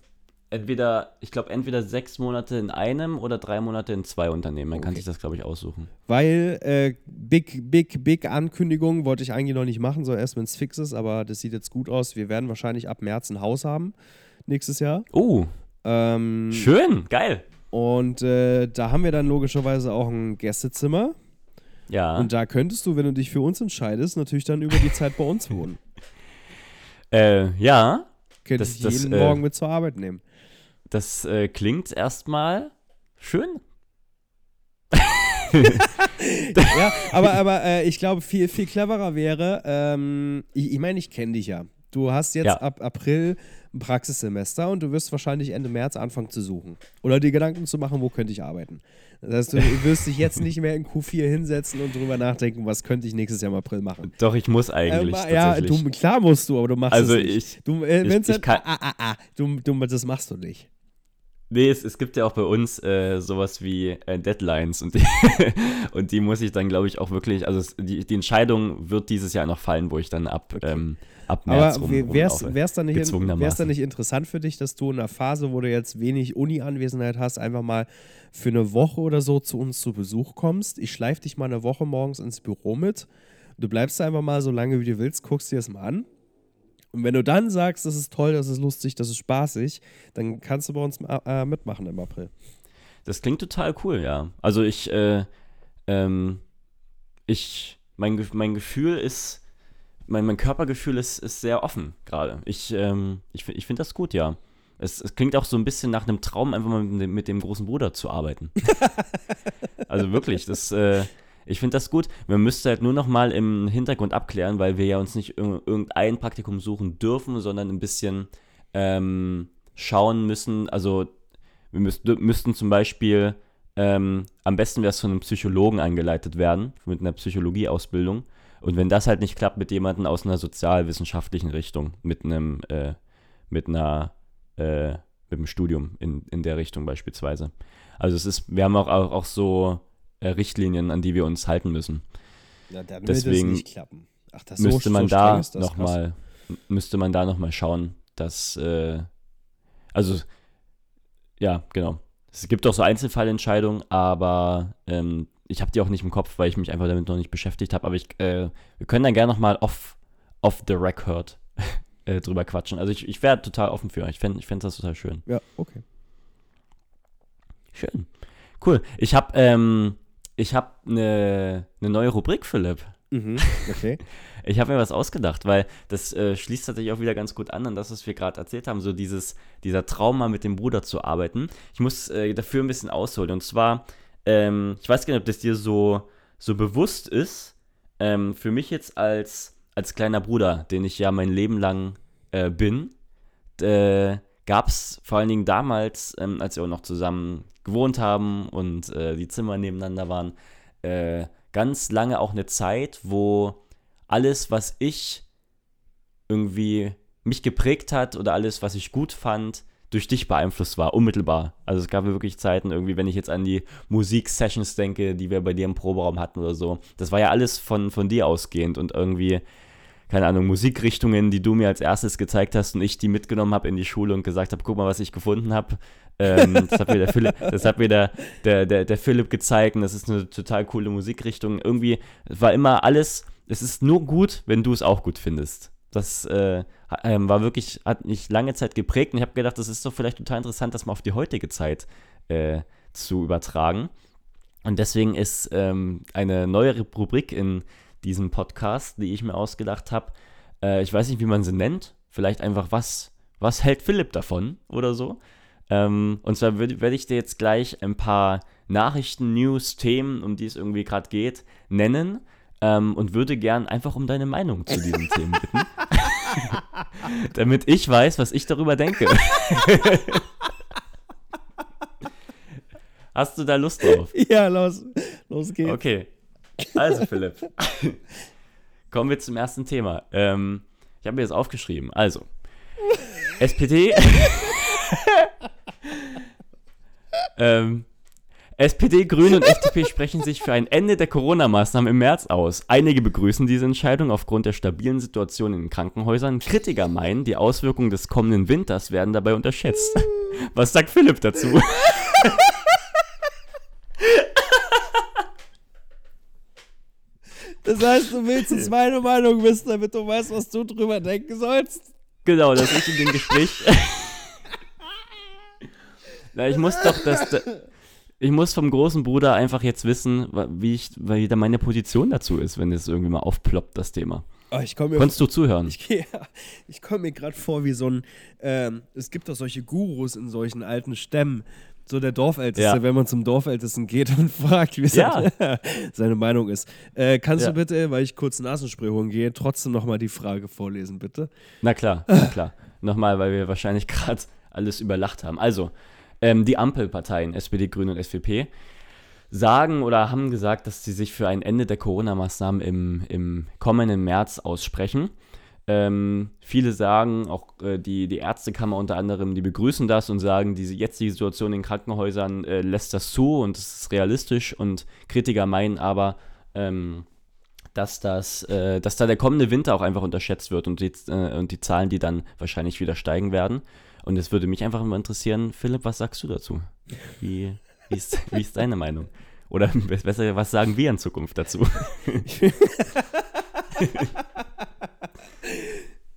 entweder, ich glaube, entweder sechs Monate in einem oder drei Monate in zwei Unternehmen. Man kann Okay. sich das, glaube ich, aussuchen. Weil äh, big, big, big Ankündigung wollte ich eigentlich noch nicht machen, so erst wenn es fix ist, aber das sieht jetzt gut aus. Wir werden wahrscheinlich ab März ein Haus haben nächstes Jahr. Oh, Ähm, schön, geil. und äh, da haben wir dann logischerweise auch ein Gästezimmer. Ja. Und da könntest du, wenn du dich für uns entscheidest, natürlich dann über die Zeit bei uns wohnen. Äh, ja, Könnte Das- ich das, jeden äh, Morgen mit zur Arbeit nehmen. das äh, klingt erstmal schön. ja, aber, aber äh, ich glaube, viel, viel cleverer wäre, ähm, ich, ich meine, ich kenne dich ja. Du hast jetzt Ja. ab April ein Praxissemester und du wirst wahrscheinlich Ende März anfangen zu suchen. Oder dir Gedanken zu machen, wo könnte ich arbeiten. Das heißt, du wirst dich jetzt nicht mehr in Q4 hinsetzen und drüber nachdenken, was könnte ich nächstes Jahr im April machen. Doch, ich muss eigentlich. Ähm, ja, du, klar musst du, aber du machst Also es nicht. ich- du, äh, ich- ich kann- ah, ah, ah, du, du, das machst du nicht. Nee, es, es gibt ja auch bei uns äh, sowas wie äh, Deadlines und die, und die muss ich dann, glaube ich, auch wirklich, also es, die, die Entscheidung wird dieses Jahr noch fallen, wo ich dann ab, ähm, ab März Aber wäre es dann, nicht wär's dann nicht interessant für dich, dass du in einer Phase, wo du jetzt wenig Uni-Anwesenheit hast, einfach mal für eine Woche oder so zu uns zu Besuch kommst? Ich schleife dich mal eine Woche morgens ins Büro mit. Du bleibst da einfach mal so lange, wie du willst, guckst dir das mal an. Und wenn du dann sagst, das ist toll, das ist lustig, das ist spaßig, dann kannst du bei uns äh, mitmachen im April. Das klingt total cool, ja. Also ich, äh, ähm, ich, mein, mein Gefühl ist, mein, mein Körpergefühl ist, ist sehr offen gerade. Ich, ähm, ich, ich finde das gut, ja. Es, es klingt auch so ein bisschen nach einem Traum, einfach mal mit dem, mit dem großen Bruder zu arbeiten. also wirklich, das, äh, ich finde das gut. Man müsste halt nur noch mal im Hintergrund abklären, weil wir ja uns nicht ir- irgendein Praktikum suchen dürfen, sondern ein bisschen ähm, schauen müssen. Also wir müsst, müssten zum Beispiel, ähm, am besten wäre es von einem Psychologen eingeleitet werden, mit einer Psychologieausbildung. Und wenn das halt nicht klappt mit jemandem aus einer sozialwissenschaftlichen Richtung, mit einem, äh, mit einer, äh, mit einem Studium in, in der Richtung beispielsweise. Also es ist, wir haben auch, auch, auch so äh, Richtlinien, an die wir uns halten müssen. Na, dann Deswegen nicht klappen. Ach, das müsste man streng da ist das, noch krass. mal, müsste man da noch mal schauen, dass, äh, also, ja, genau. Es gibt auch so Einzelfallentscheidungen, aber ähm, ich habe die auch nicht im Kopf, weil ich mich einfach damit noch nicht beschäftigt habe. Aber ich, äh, wir können dann gerne nochmal off, off the record äh, drüber quatschen. Also ich, ich wäre total offen für. Ich fände ich fänd das total schön. Ja, okay. Schön. Cool. Ich habe ähm, ich hab eine ne neue Rubrik, Philipp. Mhm, okay. Ich habe mir was ausgedacht, weil das äh, schließt tatsächlich auch wieder ganz gut an an das, was wir gerade erzählt haben, so dieses, dieser Trauma mit dem Bruder zu arbeiten. Ich muss äh, dafür ein bisschen ausholen. Und zwar, ähm, ich weiß gar nicht, ob das dir so, so bewusst ist, ähm, für mich jetzt als, als kleiner Bruder, den ich ja mein Leben lang äh, bin, äh, gab es vor allen Dingen damals, ähm, als wir auch noch zusammen gewohnt haben und äh, die Zimmer nebeneinander waren, äh, ganz lange auch eine Zeit, wo alles, was ich irgendwie mich geprägt hat oder alles, was ich gut fand, durch dich beeinflusst war, unmittelbar. Also es gab wirklich Zeiten, irgendwie, wenn ich jetzt an die Musik-Sessions denke, die wir bei dir im Proberaum hatten oder so, das war ja alles von, von dir ausgehend und irgendwie, keine Ahnung, Musikrichtungen, die du mir als erstes gezeigt hast und ich die mitgenommen habe in die Schule und gesagt habe, guck mal, was ich gefunden habe. Ähm, das hat mir, der Philipp, das hat mir der, der, der, der Philipp gezeigt und das ist eine total coole Musikrichtung. Irgendwie war immer alles, es ist nur gut, wenn du es auch gut findest. Das äh, ähm, war wirklich, hat mich lange Zeit geprägt und ich habe gedacht, das ist doch vielleicht total interessant, das mal auf die heutige Zeit äh, zu übertragen. Und deswegen ist ähm, eine neue Rubrik in diesem Podcast, die ich mir ausgedacht habe. Äh, ich weiß nicht, wie man sie nennt. Vielleicht einfach, was, was hält Philipp davon oder so. Ähm, und zwar werde ich dir jetzt gleich ein paar Nachrichten, News, Themen, um die es irgendwie gerade geht, nennen ähm, und würde gern einfach um deine Meinung zu diesen Themen bitten. Damit ich weiß, was ich darüber denke. Hast du da Lust drauf? Ja, los, los geht's. Okay. Also, Philipp. Kommen wir zum ersten Thema. Ähm, ich habe mir das aufgeschrieben. Also, SPD. ähm, SPD, Grüne und FDP sprechen sich für ein Ende der Corona-Maßnahmen im März aus. Einige begrüßen diese Entscheidung aufgrund der stabilen Situation in den Krankenhäusern. Kritiker meinen, die Auswirkungen des kommenden Winters werden dabei unterschätzt. Was sagt Philipp dazu? Das heißt, du willst jetzt meine Meinung wissen, damit du weißt, was du drüber denken sollst? Genau, das ist in dem Gespräch. Na, ich muss doch das. Ich muss vom großen Bruder einfach jetzt wissen, wie ich, wie da meine Position dazu ist, wenn es irgendwie mal aufploppt, das Thema. Oh, Konntest du zuhören? Ich, ja, ich komme mir gerade vor wie so ein, ähm, es gibt doch solche Gurus in solchen alten Stämmen, so der Dorfälteste, ja. wenn man zum Dorfältesten geht und fragt, wie ja. seine, seine Meinung ist. Äh, kannst ja. du bitte, weil ich kurz Nasenspray holen gehe, trotzdem nochmal die Frage vorlesen, bitte? Na klar, na klar. nochmal, weil wir wahrscheinlich gerade alles überlacht haben. Also, ähm, die Ampelparteien, SPD, Grüne und SVP, sagen oder haben gesagt, dass sie sich für ein Ende der Corona-Maßnahmen im, im kommenden März aussprechen. Ähm, viele sagen, auch äh, die, die Ärztekammer unter anderem, die begrüßen das und sagen, diese jetzige Situation in Krankenhäusern äh, lässt das zu und es ist realistisch und Kritiker meinen aber, ähm, dass, das, äh, dass da der kommende Winter auch einfach unterschätzt wird und die, äh, und die Zahlen, die dann wahrscheinlich wieder steigen werden. Und es würde mich einfach mal interessieren, Philipp, was sagst du dazu? Wie, wie, ist, wie ist deine Meinung? Oder besser, was sagen wir in Zukunft dazu?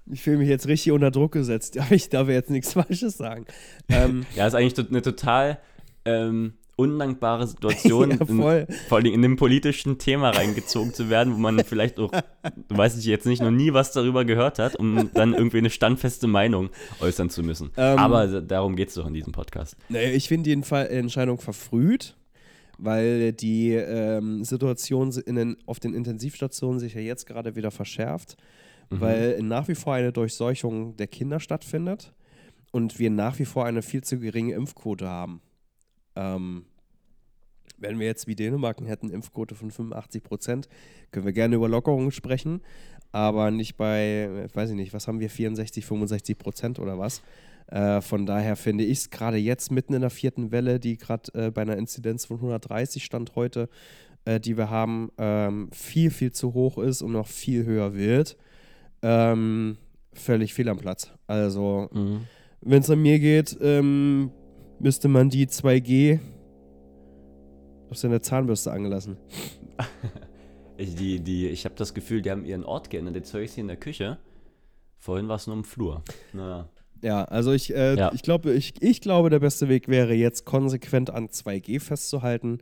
Ich fühle mich jetzt richtig unter Druck gesetzt. Ich darf jetzt nichts Falsches sagen. Ähm, ja, ist eigentlich eine total ähm, undankbare Situation, ja, in, vor allem in dem politischen Thema reingezogen zu werden, wo man vielleicht auch, weiß ich jetzt nicht, noch nie was darüber gehört hat, um dann irgendwie eine standfeste Meinung äußern zu müssen. Ähm, Aber darum geht es doch in diesem Podcast. Naja, ich finde die Entscheidung verfrüht, weil die ähm, Situation den, auf den Intensivstationen sich ja jetzt gerade wieder verschärft, mhm. weil nach wie vor eine Durchseuchung der Kinder stattfindet und wir nach wie vor eine viel zu geringe Impfquote haben. Ähm, wenn wir jetzt wie Dänemark hätten, Impfquote von 85 Prozent, können wir gerne über Lockerungen sprechen, aber nicht bei, weiß ich nicht, was haben wir, 64, 65 Prozent oder was? Äh, von daher finde ich es gerade jetzt mitten in der vierten Welle, die gerade äh, bei einer Inzidenz von 130 stand heute, äh, die wir haben, ähm, viel, viel zu hoch ist und noch viel höher wird. Ähm, völlig fehl am Platz. Also, mhm. wenn es an mir geht, ähm, müsste man die 2G auf seine Zahnbürste angelassen. Ich, die, die, ich habe das Gefühl, die haben ihren Ort geändert. Jetzt höre ich sie in der Küche. Vorhin war es nur im Flur. Naja. Ja, also ich, äh, Ja. ich, glaube, ich, ich glaube, der beste Weg wäre jetzt konsequent an 2G festzuhalten,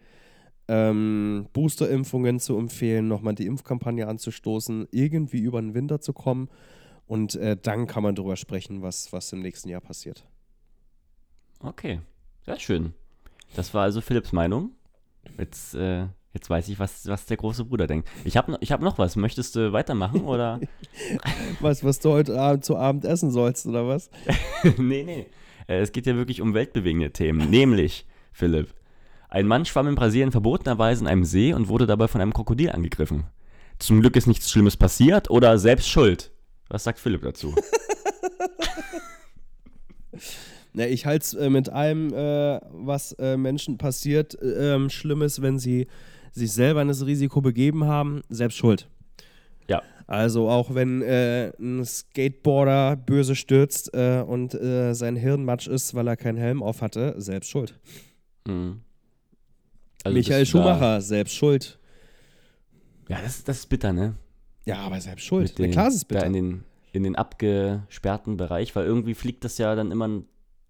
ähm, Boosterimpfungen zu empfehlen, nochmal die Impfkampagne anzustoßen, irgendwie über den Winter zu kommen und äh, dann kann man darüber sprechen, was, was im nächsten Jahr passiert. Okay, sehr schön. Das war also Philipps Meinung. Jetzt, äh, jetzt weiß ich, was, was der große Bruder denkt. Ich habe ich hab noch was. Möchtest du weitermachen oder? Was, was du heute Abend zu Abend essen sollst, oder was? nee, nee. Äh, Es geht ja wirklich um weltbewegende Themen. Nämlich, Philipp, ein Mann schwamm in Brasilien verbotenerweise in einem See und wurde dabei von einem Krokodil angegriffen. Zum Glück ist nichts Schlimmes passiert oder selbst schuld. Was sagt Philipp dazu? Na, ich halte es äh, mit allem, äh, was äh, Menschen passiert, äh, ähm, Schlimmes, wenn sie sich selber in das Risiko begeben haben, selbst schuld. Ja. Also auch wenn äh, ein Skateboarder böse stürzt äh, und sein Hirn matsch ist, weil er keinen Helm auf hatte, selbst schuld. Mhm. Also Michael du da- Schumacher, selbst schuld. Ja, das, das ist bitter, ne? Ja, aber selbst schuld. Mit Na den, klar ist es Da bitter. in den, in den abgesperrten Bereich, weil irgendwie fliegt das ja dann immer,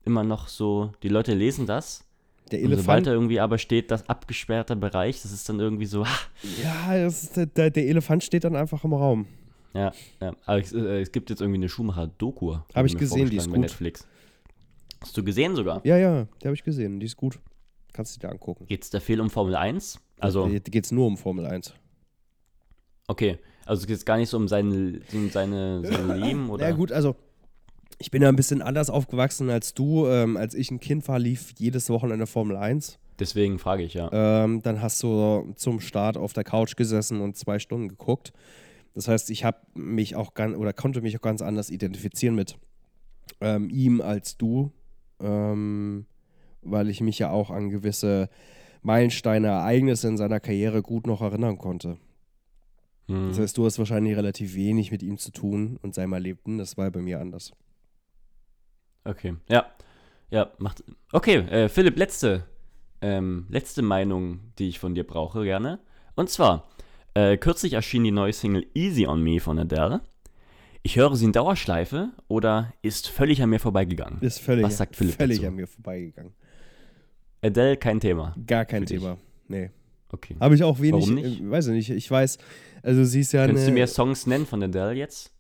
immer noch so, die Leute lesen das. Der Und sobald Elefant, da irgendwie aber steht, das abgesperrte Bereich, das ist dann irgendwie so, ah, ja, das ist, der, der, Elefant steht dann einfach im Raum. ja, ja. Aber es, äh, es gibt jetzt irgendwie eine Schumacher-Doku. Hab wurde ich gesehen, die ist gut. Netflix. Hast du gesehen sogar? Ja, ja, die habe ich gesehen. Die ist gut. Kannst du dir angucken. Geht es da viel um Formel 1? Also, Hier geht es nur um Formel 1. okay. Also es geht jetzt gar nicht so um sein, um seine, sein Leben oder? Ja, gut, also ich bin ja ein bisschen anders aufgewachsen als du. Ähm, als ich ein Kind war, lief jedes Wochenende Formel 1. Deswegen frage ich ja. Ähm, dann hast du zum Start auf der Couch gesessen und zwei Stunden geguckt. Das heißt, ich habe mich auch ganz oder konnte mich auch ganz anders identifizieren mit ähm, ihm als du, ähm, weil ich mich ja auch an gewisse Meilensteine, Ereignisse in seiner Karriere gut noch erinnern konnte. Hm. Das heißt, du hast wahrscheinlich relativ wenig mit ihm zu tun und seinem Erlebten. Das war bei mir anders. Okay, ja. Ja, macht. Okay, äh, Philipp, letzte, ähm, letzte Meinung, die ich von dir brauche, gerne. Und zwar, äh, kürzlich erschien die neue Single Easy on Me von Adele. Ich höre sie in Dauerschleife oder ist völlig an mir vorbeigegangen. Ist völlig, Was sagt Philipp völlig dazu? an mir vorbeigegangen. Adele, kein Thema. Gar kein Für dich. Thema. Nee. Okay. Habe ich auch wenig. Warum nicht? Äh, weiß ich nicht. Ich weiß, also sie ist ja Könntest du mir Songs nennen von Adele jetzt?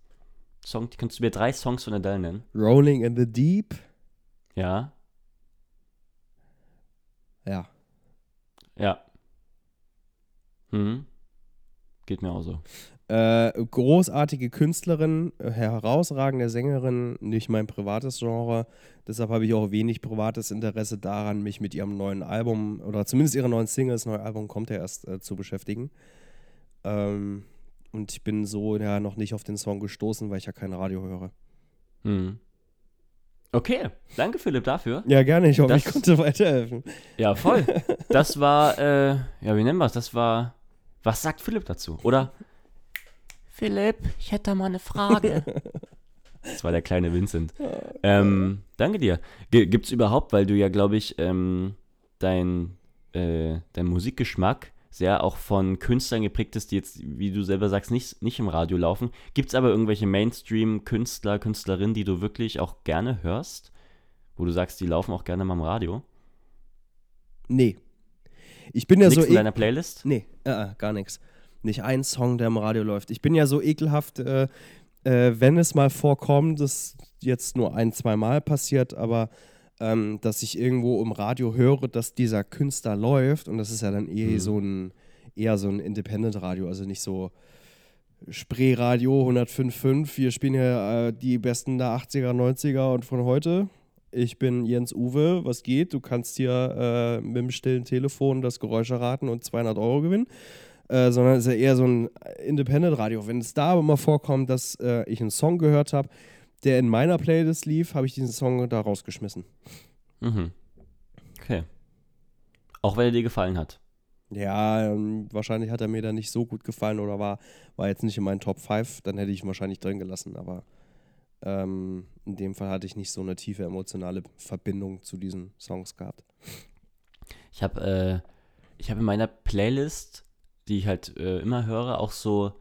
Song, kannst du mir drei Songs von Adele nennen? Rolling in the Deep. Ja? Ja. Ja. Hm. Geht mir auch so. Äh, großartige Künstlerin, herausragende Sängerin, nicht mein privates Genre. Deshalb habe ich auch wenig privates Interesse daran, mich mit ihrem neuen Album oder zumindest ihrer neuen Single, das neue Album kommt ja erst äh, zu beschäftigen. Ähm, und ich bin so ja noch nicht auf den Song gestoßen, weil ich ja kein Radio höre. Hm. Okay, danke Philipp dafür. Ja, gerne. Ich hoffe, Das- ich konnte weiterhelfen. Ja, voll. Das war, äh, ja, wie nennen wir es? Das war, was sagt Philipp dazu? Oder? Philipp, ich hätte mal eine Frage. Das war der kleine Vincent. Ähm, danke dir. G gibt's überhaupt, weil du ja, glaube ich, ähm, dein, äh, dein Musikgeschmack sehr auch von Künstlern geprägt ist, die jetzt, wie du selber sagst, nicht, nicht im Radio laufen. Gibt es aber irgendwelche Mainstream-Künstler, Künstlerinnen, die du wirklich auch gerne hörst? Wo du sagst, die laufen auch gerne mal im Radio? Nee. Ich bin ja Nix so. in e- deiner Playlist? Nee, äh, äh, gar nichts. Nicht ein Song, der im Radio läuft. Ich bin ja so ekelhaft, äh, äh, wenn es mal vorkommt, das jetzt nur ein, zwei Mal passiert, aber ähm, dass ich irgendwo im Radio höre, dass dieser Künstler läuft und das ist ja dann eh Mhm. so ein, eher so ein Independent-Radio, also nicht so Spreeradio 105.5, wir spielen hier äh, die besten der 80er, 90er und von heute. Ich bin Jens Uwe, was geht? Du kannst hier äh, mit dem stillen Telefon das Geräusch erraten und 200 Euro gewinnen. Äh, sondern es ist ja eher so ein Independent-Radio. Wenn es da aber mal vorkommt, dass äh, ich einen Song gehört habe, der in meiner Playlist lief, habe ich diesen Song da rausgeschmissen. Mhm. Okay. Auch wenn er dir gefallen hat. Ja, ähm, wahrscheinlich hat er mir dann nicht so gut gefallen oder war, war jetzt nicht in meinen Top 5, dann hätte ich ihn wahrscheinlich drin gelassen, aber Ähm, in dem Fall hatte ich nicht so eine tiefe emotionale Verbindung zu diesen Songs gehabt. Ich habe äh, ich hab in meiner Playlist, die ich halt äh, immer höre, auch so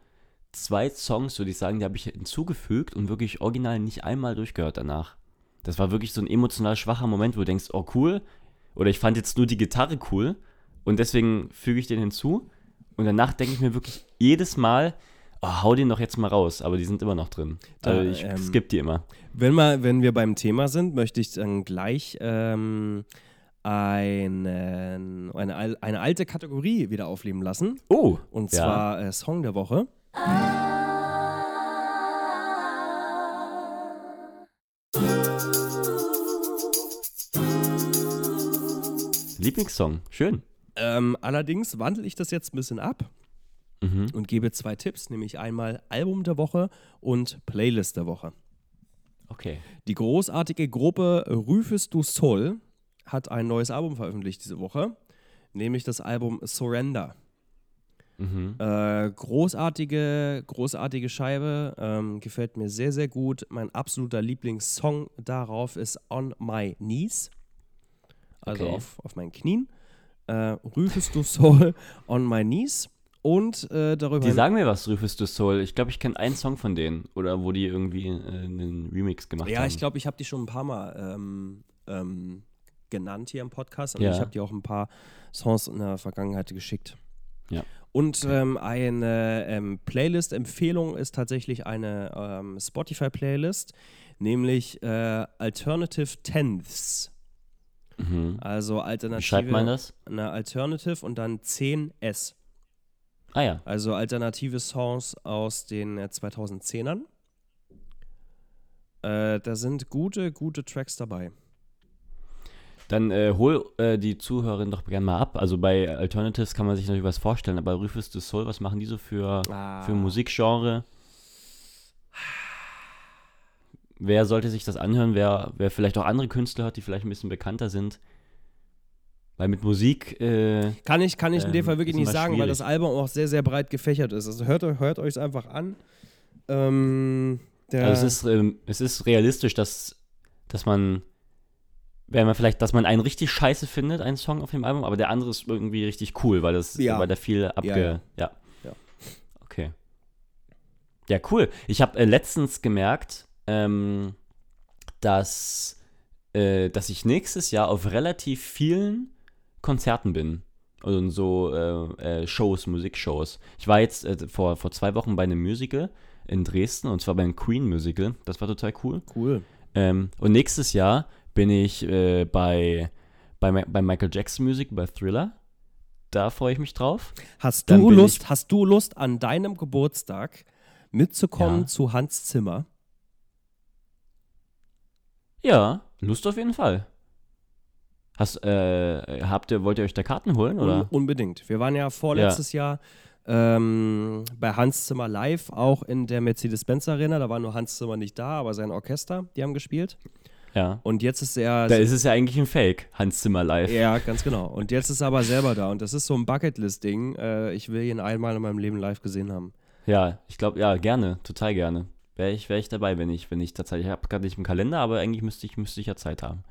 zwei Songs, würde ich sagen, die habe ich hinzugefügt und wirklich original nicht einmal durchgehört danach. Das war wirklich so ein emotional schwacher Moment, wo du denkst, oh cool, oder ich fand jetzt nur die Gitarre cool und deswegen füge ich den hinzu. Und danach denke ich mir wirklich jedes Mal, oh, hau den doch jetzt mal raus, aber die sind immer noch drin. Also ich ähm, skippe die immer. Wenn, wir, wenn wir beim Thema sind, möchte ich dann gleich ähm, einen, eine, eine alte Kategorie wieder aufleben lassen. Oh, Und ja. zwar äh, Song der Woche. Lieblingssong, schön. Ähm, allerdings wandle ich das jetzt ein bisschen ab Mhm. und gebe zwei Tipps, nämlich einmal Album der Woche und Playlist der Woche. Okay. Die großartige Gruppe Rufus du Sol hat ein neues Album veröffentlicht diese Woche, nämlich das Album Surrender. Mhm. Äh, großartige, großartige Scheibe, ähm, gefällt mir sehr, sehr gut. Mein absoluter Lieblingssong darauf ist On My Knees, also Okay. auf, auf meinen Knien. Äh, Rufus du Sol On My Knees und äh, darüber Die sagen mir was, Rufus du Soul. Ich glaube, ich kenne einen Song von denen. Oder wo die irgendwie äh, einen Remix gemacht Ja, haben. ich glaube, ich habe die schon ein paar Mal ähm, ähm, genannt hier im Podcast. Und Ja. ich habe dir auch ein paar Songs in der Vergangenheit geschickt. Ja. Und ähm, eine ähm, Playlist-Empfehlung ist tatsächlich eine ähm, Spotify-Playlist, nämlich äh, Alternative Tenths. Mhm. Also Alternative. Wie schreibt man das? Eine Alternative und dann 10S. Ah ja. Also alternative Songs aus den äh, 2010ern. Äh, da sind gute, gute Tracks dabei. Dann äh, hol äh, die Zuhörerin doch gerne mal ab. Also bei Alternatives kann man sich natürlich was vorstellen, aber Rufus du Soul, was machen die so für, Ah. für Musikgenre? Wer sollte sich das anhören? Wer, wer vielleicht auch andere Künstler hat, die vielleicht ein bisschen bekannter sind? Weil mit Musik, äh, Kann ich, kann ich in dem Ähm, Fall wirklich nicht sagen, weil schwierig. das Album auch sehr, sehr breit gefächert ist. Also hört, hört euch es einfach an. Ähm, also es ist, ähm, es ist realistisch, dass, dass man, wenn man vielleicht, dass man einen richtig scheiße findet, einen Song auf dem Album, aber der andere ist irgendwie richtig cool, weil das, Ja. weil da viel abge, Ja, ja, ja. Okay. Ja, cool. Ich habe äh, letztens gemerkt, ähm, dass, äh, dass ich nächstes Jahr auf relativ vielen Konzerten bin. Und so äh, äh, Shows, Musikshows. Ich war jetzt äh, vor, vor zwei Wochen bei einem Musical in Dresden und zwar beim Queen Musical. Das war total cool. cool. Ähm, und nächstes Jahr bin ich äh, bei, bei, bei Michael Jackson Music, bei Thriller. Da freue ich mich drauf. Hast du Lust, hast du Lust an deinem Geburtstag mitzukommen Ja. zu Hans Zimmer? Ja, Lust auf jeden Fall. Hast, äh, habt ihr, wollt ihr euch da Karten holen, Un oder? unbedingt. Wir waren ja vorletztes Jahr ähm, bei Hans Zimmer live, auch in der Mercedes-Benz Arena. Da war nur Hans Zimmer nicht da, aber sein Orchester, die haben gespielt. Ja. Und jetzt ist er. Da ist es ja eigentlich ein Fake, Hans Zimmer live. ja, ganz genau. Und jetzt ist er aber selber da. Und das ist so ein Bucketlist-Ding. Äh, ich will ihn einmal in meinem Leben live gesehen haben. Ja, ich glaube, ja, gerne, total gerne. Wäre ich, wär ich dabei, wenn ich, wenn ich tatsächlich, ich habe gerade nicht im Kalender, aber eigentlich müsste ich, müsste ich ja Zeit haben.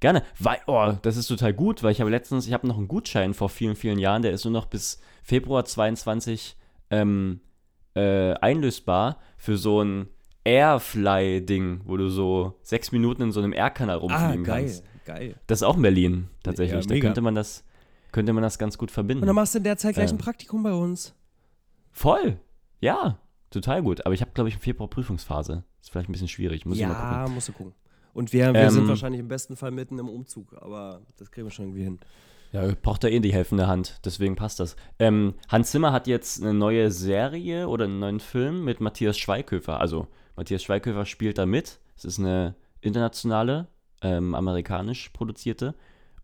Gerne, weil, oh, das ist total gut, weil ich habe letztens, ich habe noch einen Gutschein vor vielen, vielen Jahren, der ist nur noch bis Februar 22 ähm, äh, einlösbar für so ein Airfly-Ding, wo du so sechs Minuten in so einem Airkanal rumfliegen kannst. geil. Das ist auch in Berlin, tatsächlich. Ja, da könnte man das, könnte man das ganz gut verbinden. Und dann machst du in der Zeit gleich ein Ähm. Praktikum bei uns. Voll. Ja, total gut. Aber ich habe, glaube ich, im Februar Prüfungsphase. Ist vielleicht ein bisschen schwierig. Muss ich mal gucken. ja, musst du gucken. Und wir, wir Ähm. sind wahrscheinlich im besten Fall mitten im Umzug, aber das kriegen wir schon irgendwie hin. Ja, braucht da eh die helfende Hand. Deswegen passt das. Ähm, Hans Zimmer hat jetzt eine neue Serie oder einen neuen Film mit Matthias Schweighöfer. Also, Matthias Schweighöfer spielt da mit. Es ist eine internationale, ähm, amerikanisch produzierte.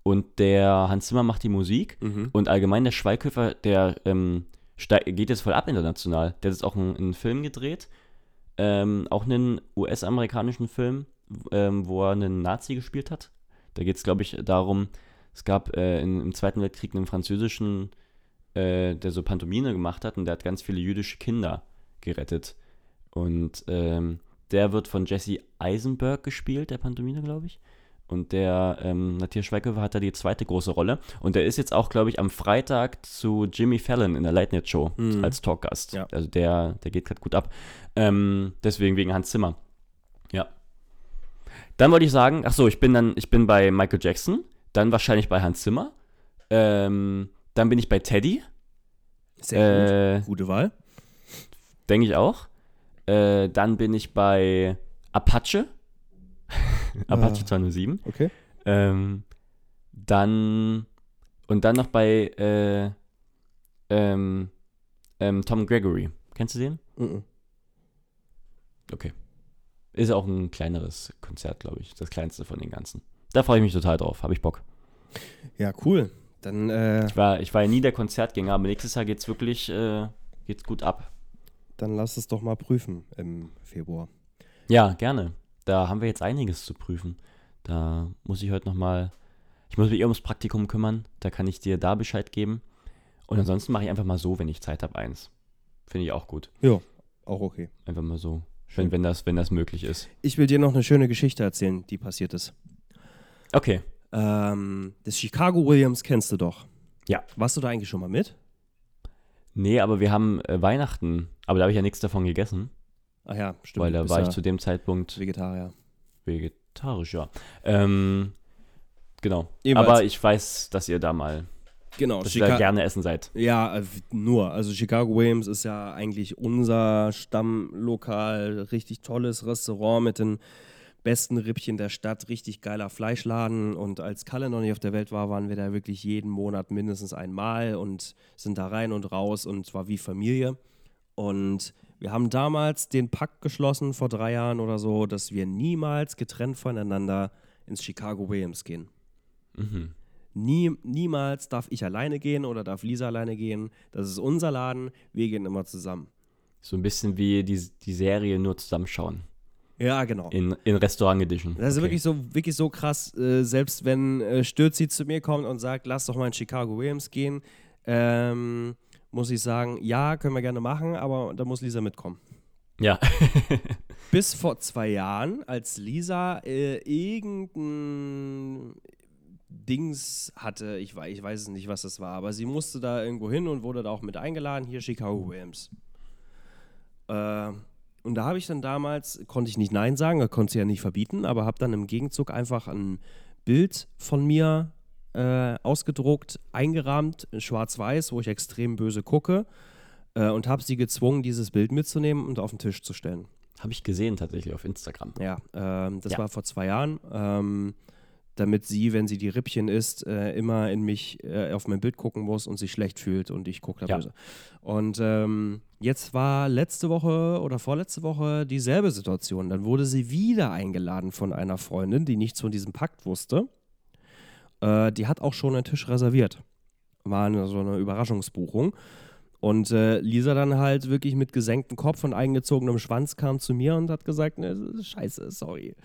Und der Hans Zimmer macht die Musik. Mhm. Und allgemein der Schweighöfer, der ähm, geht jetzt voll ab international. Der hat jetzt auch einen, einen Film gedreht, ähm, auch einen US-amerikanischen Film, ähm, wo er einen Nazi gespielt hat. Da geht es, glaube ich, darum, es gab äh, in, im Zweiten Weltkrieg einen französischen, äh, der so Pantomime gemacht hat und der hat ganz viele jüdische Kinder gerettet. Und ähm, der wird von Jesse Eisenberg gespielt, der Pantomime, glaube ich. Und der ähm, Matthias Schweighöfer hat da die zweite große Rolle. Und der ist jetzt auch, glaube ich, am Freitag zu Jimmy Fallon in der Late Night Show Mhm. als Talkgast. Ja. Also der, der geht gerade gut ab. Ähm, deswegen wegen Hans Zimmer. Ja. Dann wollte ich sagen, ach so, ich bin dann, ich bin bei Michael Jackson, dann wahrscheinlich bei Hans Zimmer, ähm, dann bin ich bei Teddy, Sehr äh, gut. Gute Wahl. denke ich auch. Äh, dann bin ich bei Apache, Apache Ah. 207. Okay. Ähm, dann und dann noch bei äh, ähm, ähm, Tom Gregory. Kennst du den? Mhm. Okay. Ist auch ein kleineres Konzert, glaube ich. Das kleinste von den ganzen. Da freue ich mich total drauf. Habe ich Bock. Ja, cool. Dann, äh, Ich war, ich war ja nie der Konzertgänger, aber nächstes Jahr geht's wirklich äh, geht's gut ab. Dann lass es doch mal prüfen im Februar. Ja, gerne. Da haben wir jetzt einiges zu prüfen. Da muss ich heute noch mal. Ich muss mich eher ums Praktikum kümmern. Da kann ich dir da Bescheid geben. Und ansonsten mache ich einfach mal so, wenn ich Zeit habe, eins. Finde ich auch gut. Ja, auch okay. Einfach mal so. Schön. Wenn, wenn, das, wenn das möglich ist. Ich will dir noch eine schöne Geschichte erzählen, die passiert ist. Okay. Ähm, das Chicago Williams kennst du doch. Ja. Warst du da eigentlich schon mal mit? Nee, aber wir haben äh, Weihnachten. Aber da habe ich ja nichts davon gegessen. Ach ja, stimmt. weil da war ich zu dem Zeitpunkt Vegetarier. vegetarisch, ja. Ähm, genau. Jedenfalls. Aber ich weiß, dass ihr da mal, Genau, dass ihr da gerne essen seid. Ja, äh, nur. Also Chicago Williams ist ja eigentlich unser Stammlokal. Richtig tolles Restaurant mit den besten Rippchen der Stadt. Richtig geiler Fleischladen. Und als Kalle noch nicht auf der Welt war, waren wir da wirklich jeden Monat mindestens einmal und sind da rein und raus und zwar wie Familie. Und wir haben damals den Pakt geschlossen vor drei Jahren oder so, dass wir niemals getrennt voneinander ins Chicago Williams gehen. Mhm. Nie, niemals darf ich alleine gehen oder darf Lisa alleine gehen. Das ist unser Laden. Wir gehen immer zusammen. So ein bisschen wie die, die Serie nur zusammenschauen. Ja, genau. In, in Restaurant Edition. Das ist Okay. wirklich so, wirklich so krass, äh, selbst wenn äh, Stürzi zu mir kommt und sagt, lass doch mal in Chicago Williams gehen, ähm, muss ich sagen, ja, können wir gerne machen, aber da muss Lisa mitkommen. Ja. Bis vor zwei Jahren, als Lisa äh, irgendein Dings hatte, ich, wei- ich weiß es nicht, was das war, aber sie musste da irgendwo hin und wurde da auch mit eingeladen, hier Chicago Williams. Äh, und da habe ich dann damals, konnte ich nicht Nein sagen, konnte sie ja nicht verbieten, aber habe dann im Gegenzug einfach ein Bild von mir äh, ausgedruckt, eingerahmt, in schwarz-weiß, wo ich extrem böse gucke äh, und habe sie gezwungen, dieses Bild mitzunehmen und auf den Tisch zu stellen. Habe ich gesehen tatsächlich auf Instagram. Ja, ähm, das Ja. war vor zwei Jahren, ähm, damit sie, wenn sie die Rippchen isst, äh, immer in mich äh, auf mein Bild gucken muss und sich schlecht fühlt und ich gucke da Ja. böse. Und ähm, jetzt war letzte Woche oder vorletzte Woche dieselbe Situation. Dann wurde sie wieder eingeladen von einer Freundin, die nichts von diesem Pakt wusste. Äh, die hat auch schon einen Tisch reserviert. War eine, so eine Überraschungsbuchung. Und äh, Lisa dann halt wirklich mit gesenktem Kopf und eingezogenem Schwanz kam zu mir und hat gesagt, ne, scheiße, sorry.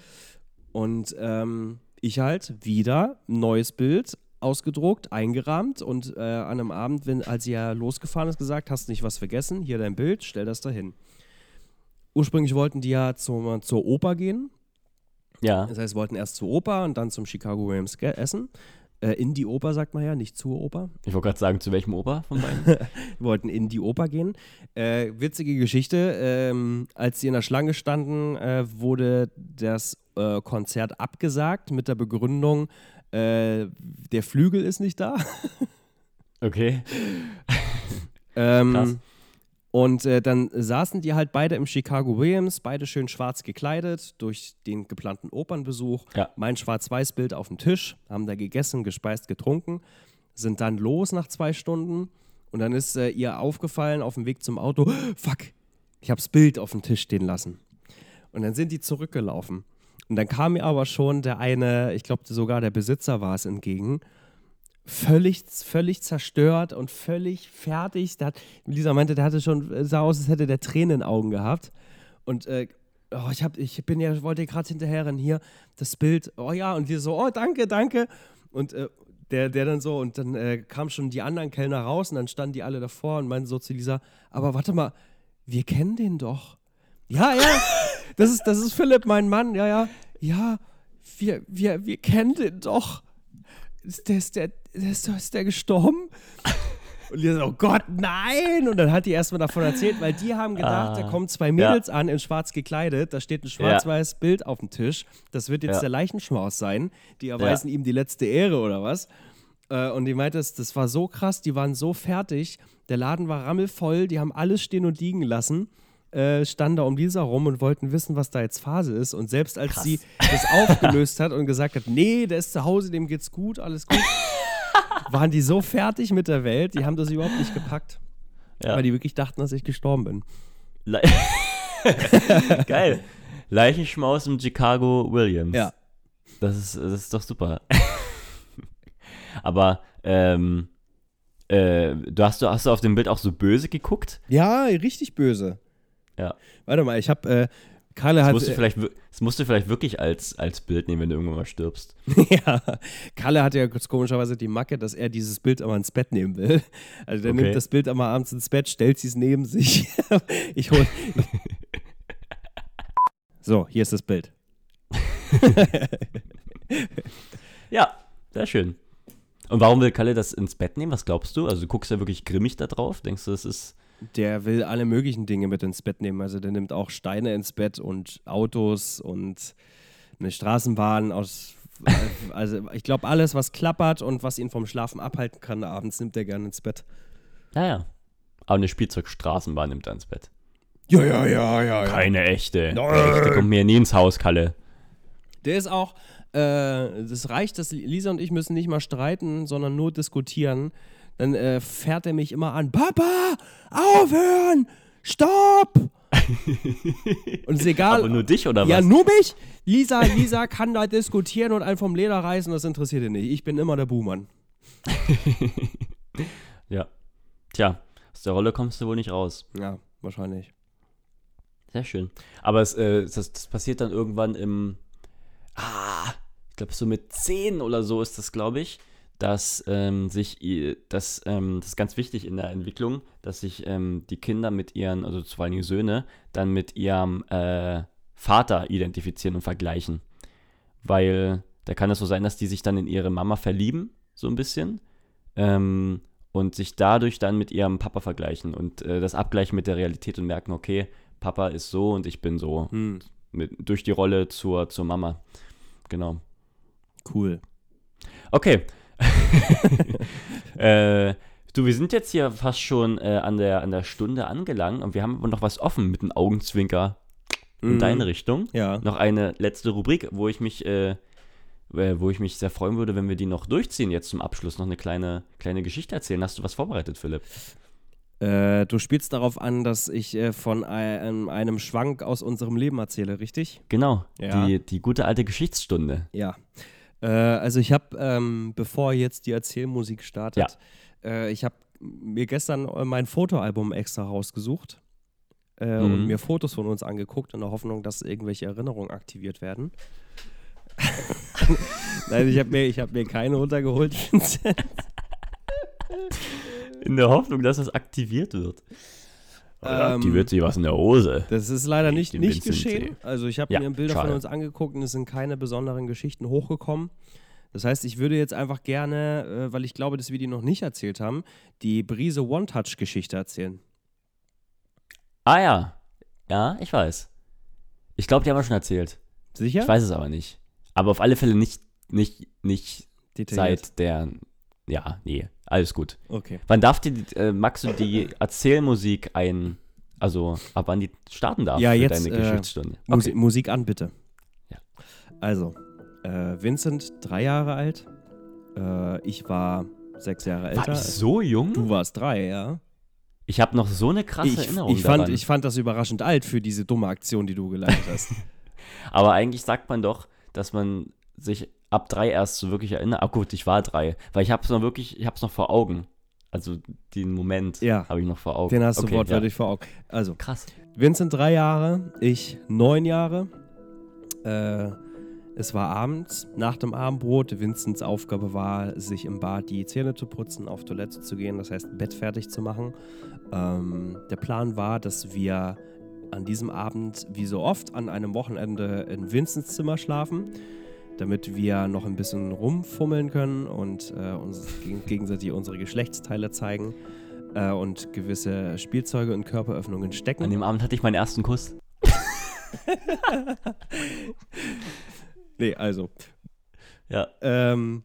Und ähm, ich halt wieder neues Bild ausgedruckt, eingerahmt und äh, an einem Abend, wenn, als sie ja losgefahren ist, gesagt, hast nicht was vergessen, hier dein Bild, stell das dahin. Ursprünglich wollten die ja zum, zur Oper gehen. Ja. Das heißt, wollten erst zur Oper und dann zum Chicago Williams essen. Äh, in die Oper, sagt man ja, nicht zur Oper. Ich wollte gerade sagen, zu welchem Oper von beiden? wollten in die Oper gehen. Äh, witzige Geschichte, ähm, als sie in der Schlange standen, äh, wurde das äh, Konzert abgesagt mit der Begründung, äh, der Flügel ist nicht da. Okay. Ähm, Krass. Und äh, dann saßen die halt beide im Chicago Williams, beide schön schwarz gekleidet durch den geplanten Opernbesuch. Ja. Mein Schwarz-Weiß-Bild auf dem Tisch, haben da gegessen, gespeist, getrunken, sind dann los nach zwei Stunden und dann ist äh, ihr aufgefallen auf dem Weg zum Auto, fuck, ich habe das Bild auf dem Tisch stehen lassen. Und dann sind die zurückgelaufen. Und dann kam mir aber schon der eine, ich glaube sogar der Besitzer war es entgegen, völlig, völlig zerstört und völlig fertig. Der hat, Lisa meinte, der hatte schon, äh, sah aus, als hätte der Tränen in den Augen gehabt. Und äh, oh, ich, hab, ich bin ja, wollte gerade hinterherrennen, hier, das Bild, oh ja, und wir so, oh, danke, danke. Und äh, der, der dann so, und dann äh, kamen schon die anderen Kellner raus und dann standen die alle davor und meinten so zu Lisa, aber warte mal, wir kennen den doch. Ja, ja. das ist, das ist Philipp, mein Mann, ja, ja. Ja, wir, wir, wir kennen den doch. Ist der, ist der, ist der, ist der gestorben? Und die so, oh Gott, nein! Und dann hat die erstmal davon erzählt, weil die haben gedacht, Ah, da kommen zwei Mädels an, in schwarz gekleidet, da steht ein schwarz-weiß Bild auf dem Tisch. Das wird jetzt Ja. der Leichenschmaus sein. Die erweisen ihm die letzte Ehre oder was. Äh, und die meinte, das, das war so krass, die waren so fertig. Der Laden war rammelvoll, die haben alles stehen und liegen lassen. Äh, standen da um Lisa rum und wollten wissen, was da jetzt Phase ist. Und selbst als sie das aufgelöst hat und gesagt hat, nee, der ist zu Hause, dem geht's gut, alles gut, waren die so fertig mit der Welt, die haben das überhaupt nicht gepackt. Ja. Weil die wirklich dachten, dass ich gestorben bin. Le Geil. Leichenschmaus und Chicago Williams. Ja. Das ist, das ist doch super. Aber, ähm, äh, du hast, du hast du auf dem Bild auch so böse geguckt? Ja, richtig böse. Ja. Warte mal, ich habe, äh, Kalle Das hat, musst, du vielleicht, wir- das musst du vielleicht wirklich als, als Bild nehmen, wenn du irgendwann mal stirbst. ja, Kalle hat ja kurz komischerweise die Macke, dass er dieses Bild immer ins Bett nehmen will. Also der Okay. nimmt das Bild immer abends ins Bett, stellt es neben sich. ich hol. so, hier ist das Bild. Ja, sehr schön. Und warum will Kalle das ins Bett nehmen? Was glaubst du? Also du guckst ja wirklich grimmig da drauf. Denkst du, das ist... Der will alle möglichen Dinge mit ins Bett nehmen. Also der nimmt auch Steine ins Bett und Autos und eine Straßenbahn aus. Also ich glaube, alles, was klappert und was ihn vom Schlafen abhalten kann abends, nimmt er gerne ins Bett. Naja. Aber eine Spielzeugstraßenbahn nimmt er ins Bett. Ja, ja, ja, ja. Keine echte. Nein. Echte kommt mir nie ins Haus, Kalle. Der ist auch, äh, das reicht, dass Lisa und ich müssen nicht mal streiten, sondern nur diskutieren. Dann äh, fährt er mich immer an. Papa, aufhören! Stopp! und ist egal. Aber nur dich oder ja, was? nur mich. Lisa, Lisa kann da diskutieren und einen vom Leder reißen, das interessiert ihn nicht. Ich bin immer der Buhmann. Ja. Tja, aus der Rolle kommst du wohl nicht raus. Ja, wahrscheinlich. Sehr schön. Aber es, äh, das, das passiert dann irgendwann im, ah, ich glaube so mit 10 oder so ist das, glaube ich, dass ähm, sich, i- das, ähm, das ist ganz wichtig in der Entwicklung, dass sich ähm, die Kinder mit ihren, also vor allem die Söhne, dann mit ihrem äh, Vater identifizieren und vergleichen. Weil da kann es so sein, dass die sich dann in ihre Mama verlieben, so ein bisschen. Ähm, und sich dadurch dann mit ihrem Papa vergleichen und äh, das abgleichen mit der Realität und merken, okay, Papa ist so und ich bin so. Hm, Mit, durch die Rolle zur, zur Mama. Genau. cool. Okay. äh, du, wir sind jetzt hier fast schon äh, an, der, an der Stunde angelangt und wir haben aber noch was offen mit einem Augenzwinker in Mhm. deine Richtung. Ja. Noch eine letzte Rubrik, wo ich mich, äh, äh, wo ich mich sehr freuen würde, wenn wir die noch durchziehen jetzt zum Abschluss. Noch eine kleine, kleine Geschichte erzählen. Hast du was vorbereitet, Philipp? Äh, du spielst darauf an, dass ich äh, von einem, einem Schwank aus unserem Leben erzähle, richtig? Genau. Ja. Die, die gute alte Geschichtsstunde. Ja. Äh, also ich habe, ähm, bevor jetzt die Erzählmusik startet, äh, ich habe mir gestern äh, mein Fotoalbum extra rausgesucht äh, und Mhm. mir Fotos von uns angeguckt in der Hoffnung, dass irgendwelche Erinnerungen aktiviert werden. Nein, ich habe mir, ich hab mir keine runtergeholt. In der Hoffnung, dass es aktiviert wird. Ähm, aktiviert sich was in der Hose. Das ist leider nicht, nicht Vincent geschehen. Also ich habe Ja, mir Bilder schade. von uns angeguckt und es sind keine besonderen Geschichten hochgekommen. Das heißt, ich würde jetzt einfach gerne, äh, weil ich glaube, dass wir die noch nicht erzählt haben, die Brise One-Touch-Geschichte erzählen. Ah ja. Ja, ich weiß. Ich glaube, die haben wir schon erzählt. Sicher? Ich weiß es aber nicht. Aber auf alle Fälle nicht, nicht, nicht Detailliert. seit der. Ja, nee, alles gut. Okay. Wann darf die, äh, magst du die Erzählmusik ein, also ab wann die starten darf Ja, für jetzt, deine äh, Geschichtsstunde? Musi Musik an, bitte. Ja. Also, äh, Vincent, drei Jahre alt. Äh, ich war sechs Jahre älter. War ich so jung? Du warst drei, ja. Ich habe noch so eine krasse Ich, Erinnerung ich, fand, daran. ich fand das überraschend alt für diese dumme Aktion, die du geleitet hast. Aber eigentlich sagt man doch, dass man sich ab drei erst so wirklich erinnert. Ah gut, ich war drei, weil ich habe es noch wirklich, ich habe es noch vor Augen. Also den Moment Ja. habe ich noch vor Augen. Den hast du Okay, wortwörtlich vor Augen. Also, Ja. Krass. Vincent drei Jahre, ich neun Jahre. Äh, es war abends, nach dem Abendbrot. Vincents Aufgabe war, sich im Bad die Zähne zu putzen, auf Toilette zu gehen, das heißt Bett fertig zu machen. Ähm, der Plan war, dass wir an diesem Abend, wie so oft, an einem Wochenende in Vincents Zimmer schlafen, damit wir noch ein bisschen rumfummeln können und äh, uns geg gegenseitig unsere Geschlechtsteile zeigen äh, und gewisse Spielzeuge und Körperöffnungen stecken. An dem Abend hatte ich meinen ersten Kuss. nee, also. Ja. Ähm,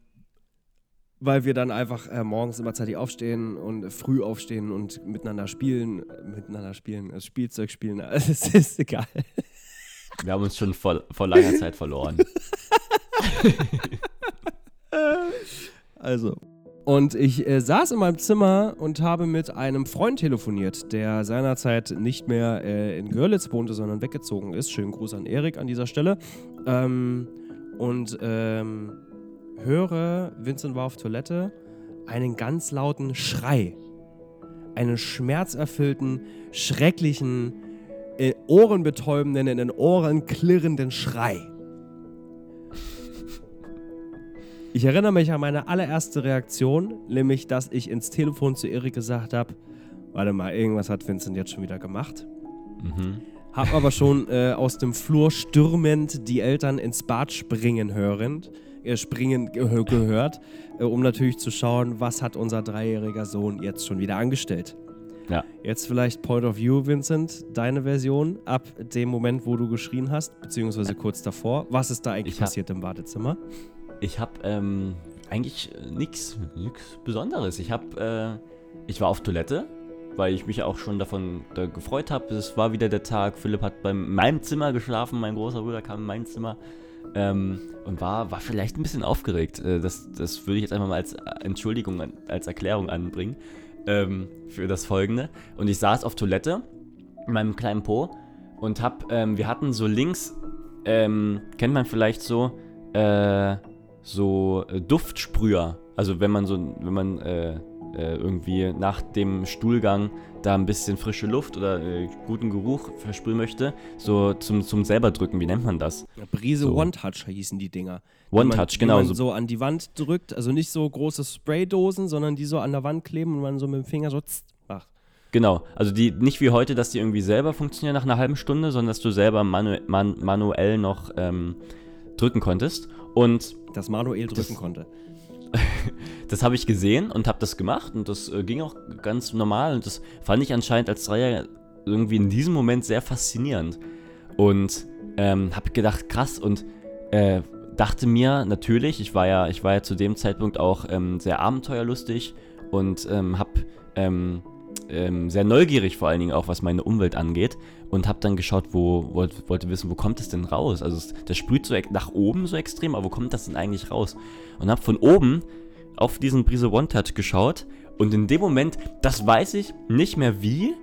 weil wir dann einfach äh, morgens immer zeitig aufstehen und früh aufstehen und miteinander spielen, miteinander spielen, also Spielzeug spielen, es ist egal. Wir haben uns schon vor, vor langer Zeit verloren. Also. Und ich äh, saß in meinem Zimmer und habe mit einem Freund telefoniert, der seinerzeit nicht mehr äh, in Görlitz wohnte, sondern weggezogen ist. Schönen Gruß an Erik an dieser Stelle. Ähm, und ähm, höre, Vincent war auf Toilette, einen ganz lauten Schrei. Einen schmerzerfüllten, schrecklichen, äh, ohrenbetäubenden, in den Ohren klirrenden Schrei. Ich erinnere mich an meine allererste Reaktion, nämlich, dass ich ins Telefon zu Erik gesagt habe: Warte mal, irgendwas hat Vincent jetzt schon wieder gemacht. Mhm. Hab aber schon äh, aus dem Flur stürmend die Eltern ins Bad springen hörend, äh, springen ge gehört, äh, um natürlich zu schauen, was hat unser dreijähriger Sohn jetzt schon wieder angestellt. Ja. Jetzt vielleicht Point of View, Vincent, deine Version ab dem Moment, wo du geschrien hast, beziehungsweise kurz davor. Was ist da eigentlich Ich hab- passiert im Badezimmer? Ich habe ähm, eigentlich nichts Besonderes. Ich habe, äh, ich war auf Toilette, weil ich mich auch schon davon da gefreut habe. Es war wieder der Tag. Philipp hat bei meinem Zimmer geschlafen. Mein großer Bruder kam in mein Zimmer ähm, und war, war vielleicht ein bisschen aufgeregt. Äh, das, das würde ich jetzt einfach mal als Entschuldigung, als Erklärung anbringen ähm, für das Folgende. Und ich saß auf Toilette in meinem kleinen Po und hab, ähm, wir hatten so links, ähm, kennt man vielleicht so, äh, so äh, Duftsprüher. Also wenn man so, wenn man äh, äh, irgendwie nach dem Stuhlgang da ein bisschen frische Luft oder äh, guten Geruch versprühen möchte, so zum, zum selber drücken, wie nennt man das? Ja, Brise So. One-Touch hießen die Dinger. One Die man- Touch, die genau. Man So, an die Wand drückt, also nicht so große Spraydosen, sondern die so an der Wand kleben und man so mit dem Finger so macht. genau. Also die nicht wie heute, dass die irgendwie selber funktionieren nach einer halben Stunde, sondern dass du selber manu man manuell noch ähm, drücken konntest. Und Das Manuel drücken Das- konnte. das habe ich gesehen und habe das gemacht und das äh, ging auch ganz normal und das fand ich anscheinend als Dreier irgendwie in diesem Moment sehr faszinierend. Und ähm, habe gedacht krass und äh, dachte mir natürlich, ich war ja, ich war ja zu dem Zeitpunkt auch ähm, sehr abenteuerlustig und ähm, habe ähm, ähm, sehr neugierig vor allen Dingen auch, was meine Umwelt angeht und habe dann geschaut, wo wollte, wollte wissen, wo kommt es denn raus? Also es, das sprüht so nach oben so extrem, aber wo kommt das denn eigentlich raus? Und habe von oben auf diesen Brise One Touch geschaut und in dem Moment, das weiß ich nicht mehr wie,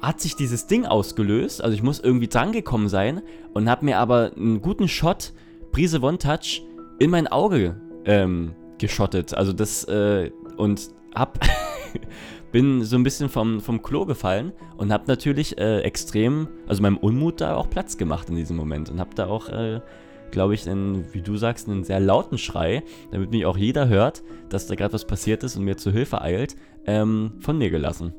hat sich dieses Ding ausgelöst. Also ich muss irgendwie drangekommen sein und habe mir aber einen guten Shot Brise One Touch in mein Auge ähm, geschottet. Also das äh, und hab bin so ein bisschen vom, vom Klo gefallen und hab natürlich äh, extrem, also meinem Unmut da auch Platz gemacht in diesem Moment und hab da auch, äh, glaube ich, einen, wie du sagst, einen sehr lauten Schrei, damit mich auch jeder hört, dass da gerade was passiert ist und mir zu Hilfe eilt, ähm, von mir gelassen.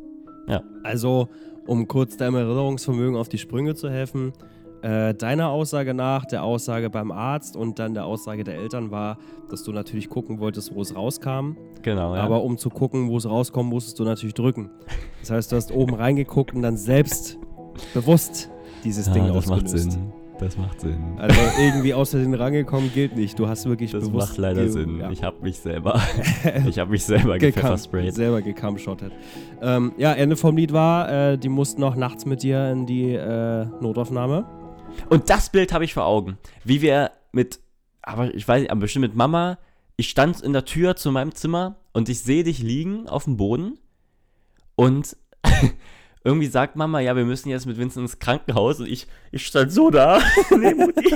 Also, um kurz deinem Erinnerungsvermögen auf die Sprünge zu helfen, äh, deiner Aussage nach, der Aussage beim Arzt und dann der Aussage der Eltern war, dass du natürlich gucken wolltest, wo es rauskam. Genau, ja. Aber um zu gucken, wo es rauskommt, musstest du natürlich drücken. Das heißt, du hast oben reingeguckt und dann selbst bewusst dieses ja, Ding das macht ausgelöst. Sinn. Das macht Sinn. Also irgendwie außer den rangekommen gilt nicht. Du hast wirklich Das bewusst macht leider Sinn. Ja. Ich habe mich selber, ich habe mich selber gepfeffersprayt. selber gecamshottet. Ähm, ja, Ende vom Lied war, äh, die mussten noch nachts mit dir in die äh, Notaufnahme. Und das Bild habe ich vor Augen. Wie wir mit, aber ich weiß nicht, aber bestimmt mit Mama, ich stand in der Tür zu meinem Zimmer und ich sehe dich liegen auf dem Boden und irgendwie sagt Mama, ja, wir müssen jetzt mit Vincent ins Krankenhaus und ich, ich stand so da, neben Mutti,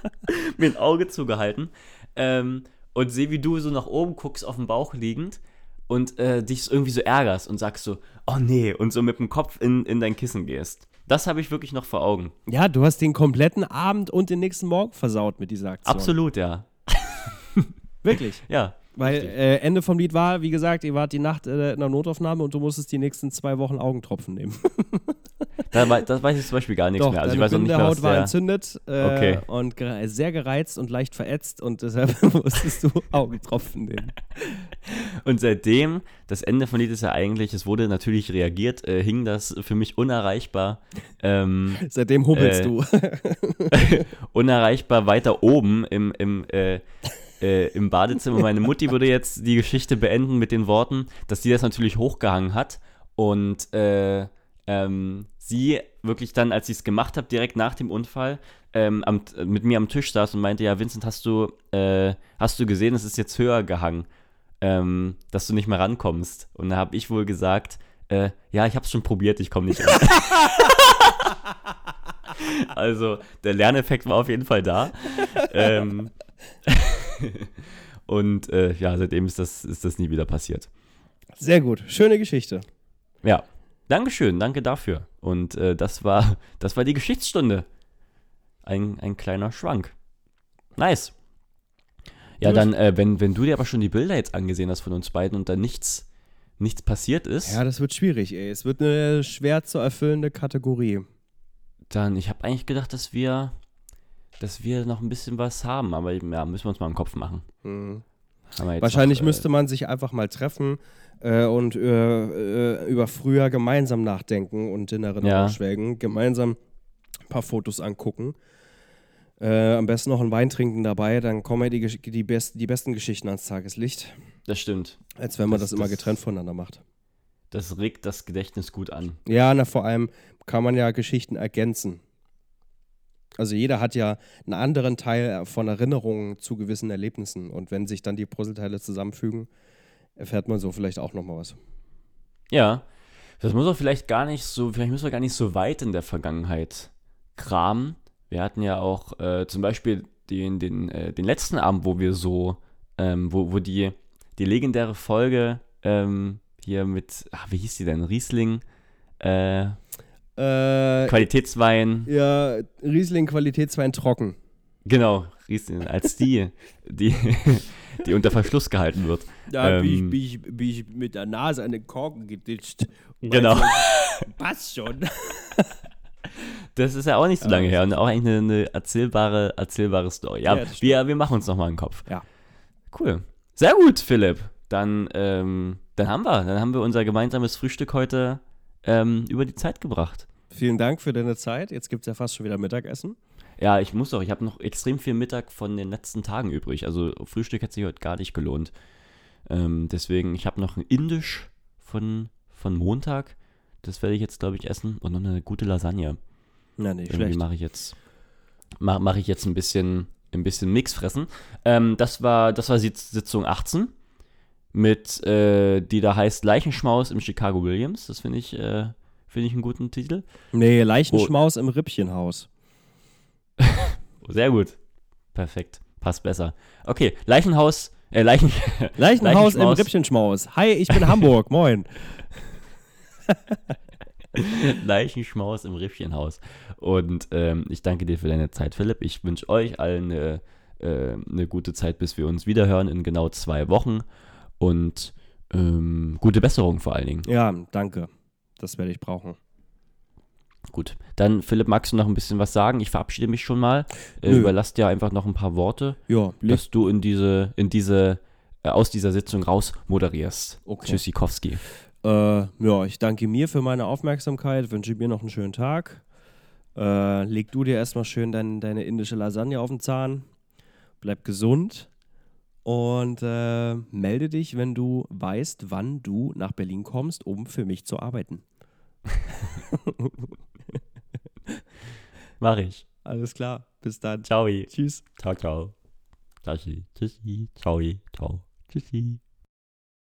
mir ein Auge zugehalten ähm, und sehe, wie du so nach oben guckst, auf dem Bauch liegend und äh, dich irgendwie so ärgerst und sagst so, oh nee, und so mit dem Kopf in, in dein Kissen gehst. Das habe ich wirklich noch vor Augen. Ja, du hast den kompletten Abend und den nächsten Morgen versaut mit dieser Aktion. Absolut, ja. Wirklich. Ja. Weil äh, Ende vom Lied war, wie gesagt, ihr wart die Nacht äh, in der Notaufnahme und du musstest die nächsten zwei Wochen Augentropfen nehmen. Da, das weiß ich zum Beispiel gar nichts Doch, mehr. Also ich weiß auch nicht mehr, was war der, entzündet äh, Okay. und sehr gereizt und leicht verätzt und deshalb musstest du Augentropfen nehmen. Und seitdem, das Ende von Lied ist ja eigentlich, es wurde natürlich reagiert, äh, hing das für mich unerreichbar, ähm, Seitdem hubbelst Äh, du. unerreichbar weiter oben im, im, äh, äh, im Badezimmer. Meine Mutti würde jetzt die Geschichte beenden mit den Worten, dass sie das natürlich hochgehangen hat und äh, ähm, sie wirklich dann, als ich es gemacht habe, direkt nach dem Unfall, ähm, am, mit mir am Tisch saß und meinte, ja, Vincent, hast du, äh, hast du gesehen, es ist jetzt höher gehangen, ähm, dass du nicht mehr rankommst. Und da habe ich wohl gesagt, äh, ja, ich habe es schon probiert, ich komme nicht ran. also der Lerneffekt war auf jeden Fall da. ähm, und äh, ja, seitdem ist das, ist das nie wieder passiert. Sehr gut. Schöne Geschichte. Ja, Dankeschön, danke dafür. Und äh, das, war, das war die Geschichtsstunde. Ein, ein kleiner Schwank. Nice. Ja, Gut. dann, äh, wenn, wenn du dir aber schon die Bilder jetzt angesehen hast von uns beiden und dann nichts, nichts passiert ist, Ja, das wird schwierig, ey. Es wird eine schwer zu erfüllende Kategorie. dann, ich habe eigentlich gedacht, dass wir, dass wir noch ein bisschen was haben, aber ja, müssen wir uns mal im Kopf machen. Mhm. Wahrscheinlich noch, äh, müsste man sich einfach mal treffen äh, und äh, äh, über früher gemeinsam nachdenken und in Erinnerung Ja. schwelgen. Gemeinsam ein paar Fotos angucken. Äh, am besten noch einen Wein trinken dabei, dann kommen ja die, die, best, die besten Geschichten ans Tageslicht, Das stimmt. als wenn man das, Das- immer das- getrennt voneinander macht. Das regt das Gedächtnis gut an. Ja, na vor allem kann man ja Geschichten ergänzen. Also jeder hat ja einen anderen Teil von Erinnerungen zu gewissen Erlebnissen und wenn sich dann die Puzzleteile zusammenfügen, erfährt man so vielleicht auch nochmal was. Ja, das muss auch vielleicht gar nicht so, vielleicht müssen wir gar nicht so weit in der Vergangenheit kramen. Wir hatten ja auch äh, zum Beispiel den, den, äh, den letzten Abend, wo wir so, ähm, wo, wo die, die legendäre Folge ähm, hier mit, ach, wie hieß die denn? Riesling, äh, Äh, Qualitätswein, ja, Riesling Qualitätswein trocken. genau, Riesling, als die, die, die unter Verschluss gehalten wird. Da bin ich- bin ich, bin ich mit der Nase an den Korken geditscht. Genau. Passt schon. Das ist ja auch nicht so lange her und auch eigentlich eine, eine erzählbare, erzählbare Story. Ja, Ja, wir, wir machen uns nochmal einen Kopf. Ja. Cool. Sehr gut, Philipp. Dann, ähm, dann haben wir, dann haben wir unser gemeinsames Frühstück heute ähm, über die Zeit gebracht. Vielen Dank für deine Zeit. Jetzt gibt es ja fast schon wieder Mittagessen. Ja, ich muss doch, ich habe noch extrem viel Mittag von den letzten Tagen übrig. Also Frühstück hätte sich heute gar nicht gelohnt. Ähm, deswegen, ich habe noch ein Indisch von, von Montag. Das werde ich jetzt, glaube ich, essen. Und noch eine gute Lasagne. Na, nicht Irgendwie schlecht. mache ich jetzt mache mach ich jetzt ein bisschen ein bisschen Mix fressen. Ähm, das war das war Sitz- Sitzung 18 mit äh, die da heißt Leichenschmaus im Chicago Williams. Das finde ich äh, finde ich einen guten Titel. Nee, Leichenschmaus im Rippchenhaus. Oh, sehr gut. Perfekt. Passt besser. Okay, Leichenhaus äh, Leichen Leichenhaus im. Rippchenschmaus. Hi, ich bin Hamburg. Moin. Leichenschmaus im Riffchenhaus. Und ähm, ich danke dir für deine Zeit, Philipp. Ich wünsche euch allen eine, äh, eine gute Zeit, bis wir uns wiederhören in genau zwei Wochen. Und ähm, gute Besserung vor allen Dingen. Ja, danke. Das werde ich brauchen. Gut. Dann, Philipp, magst du noch ein bisschen was sagen? Ich verabschiede mich schon mal. Äh, überlass dir einfach noch ein paar Worte, Ja, dass du in diese, in diese, äh, aus dieser Sitzung raus moderierst. Okay. Tschüssikowski. Äh, ja, ich danke mir für meine Aufmerksamkeit, wünsche mir noch einen schönen Tag. Äh, leg du dir erstmal schön dein, deine indische Lasagne auf den Zahn. Bleib gesund und äh, melde dich, wenn du weißt, wann du nach Berlin kommst, um für mich zu arbeiten. Mach ich. Alles klar, bis dann. Ciao. Tschüss. Ciao, ciao. Tschüssi. Tschüssi. Ciao. Ciao. Tschüssi.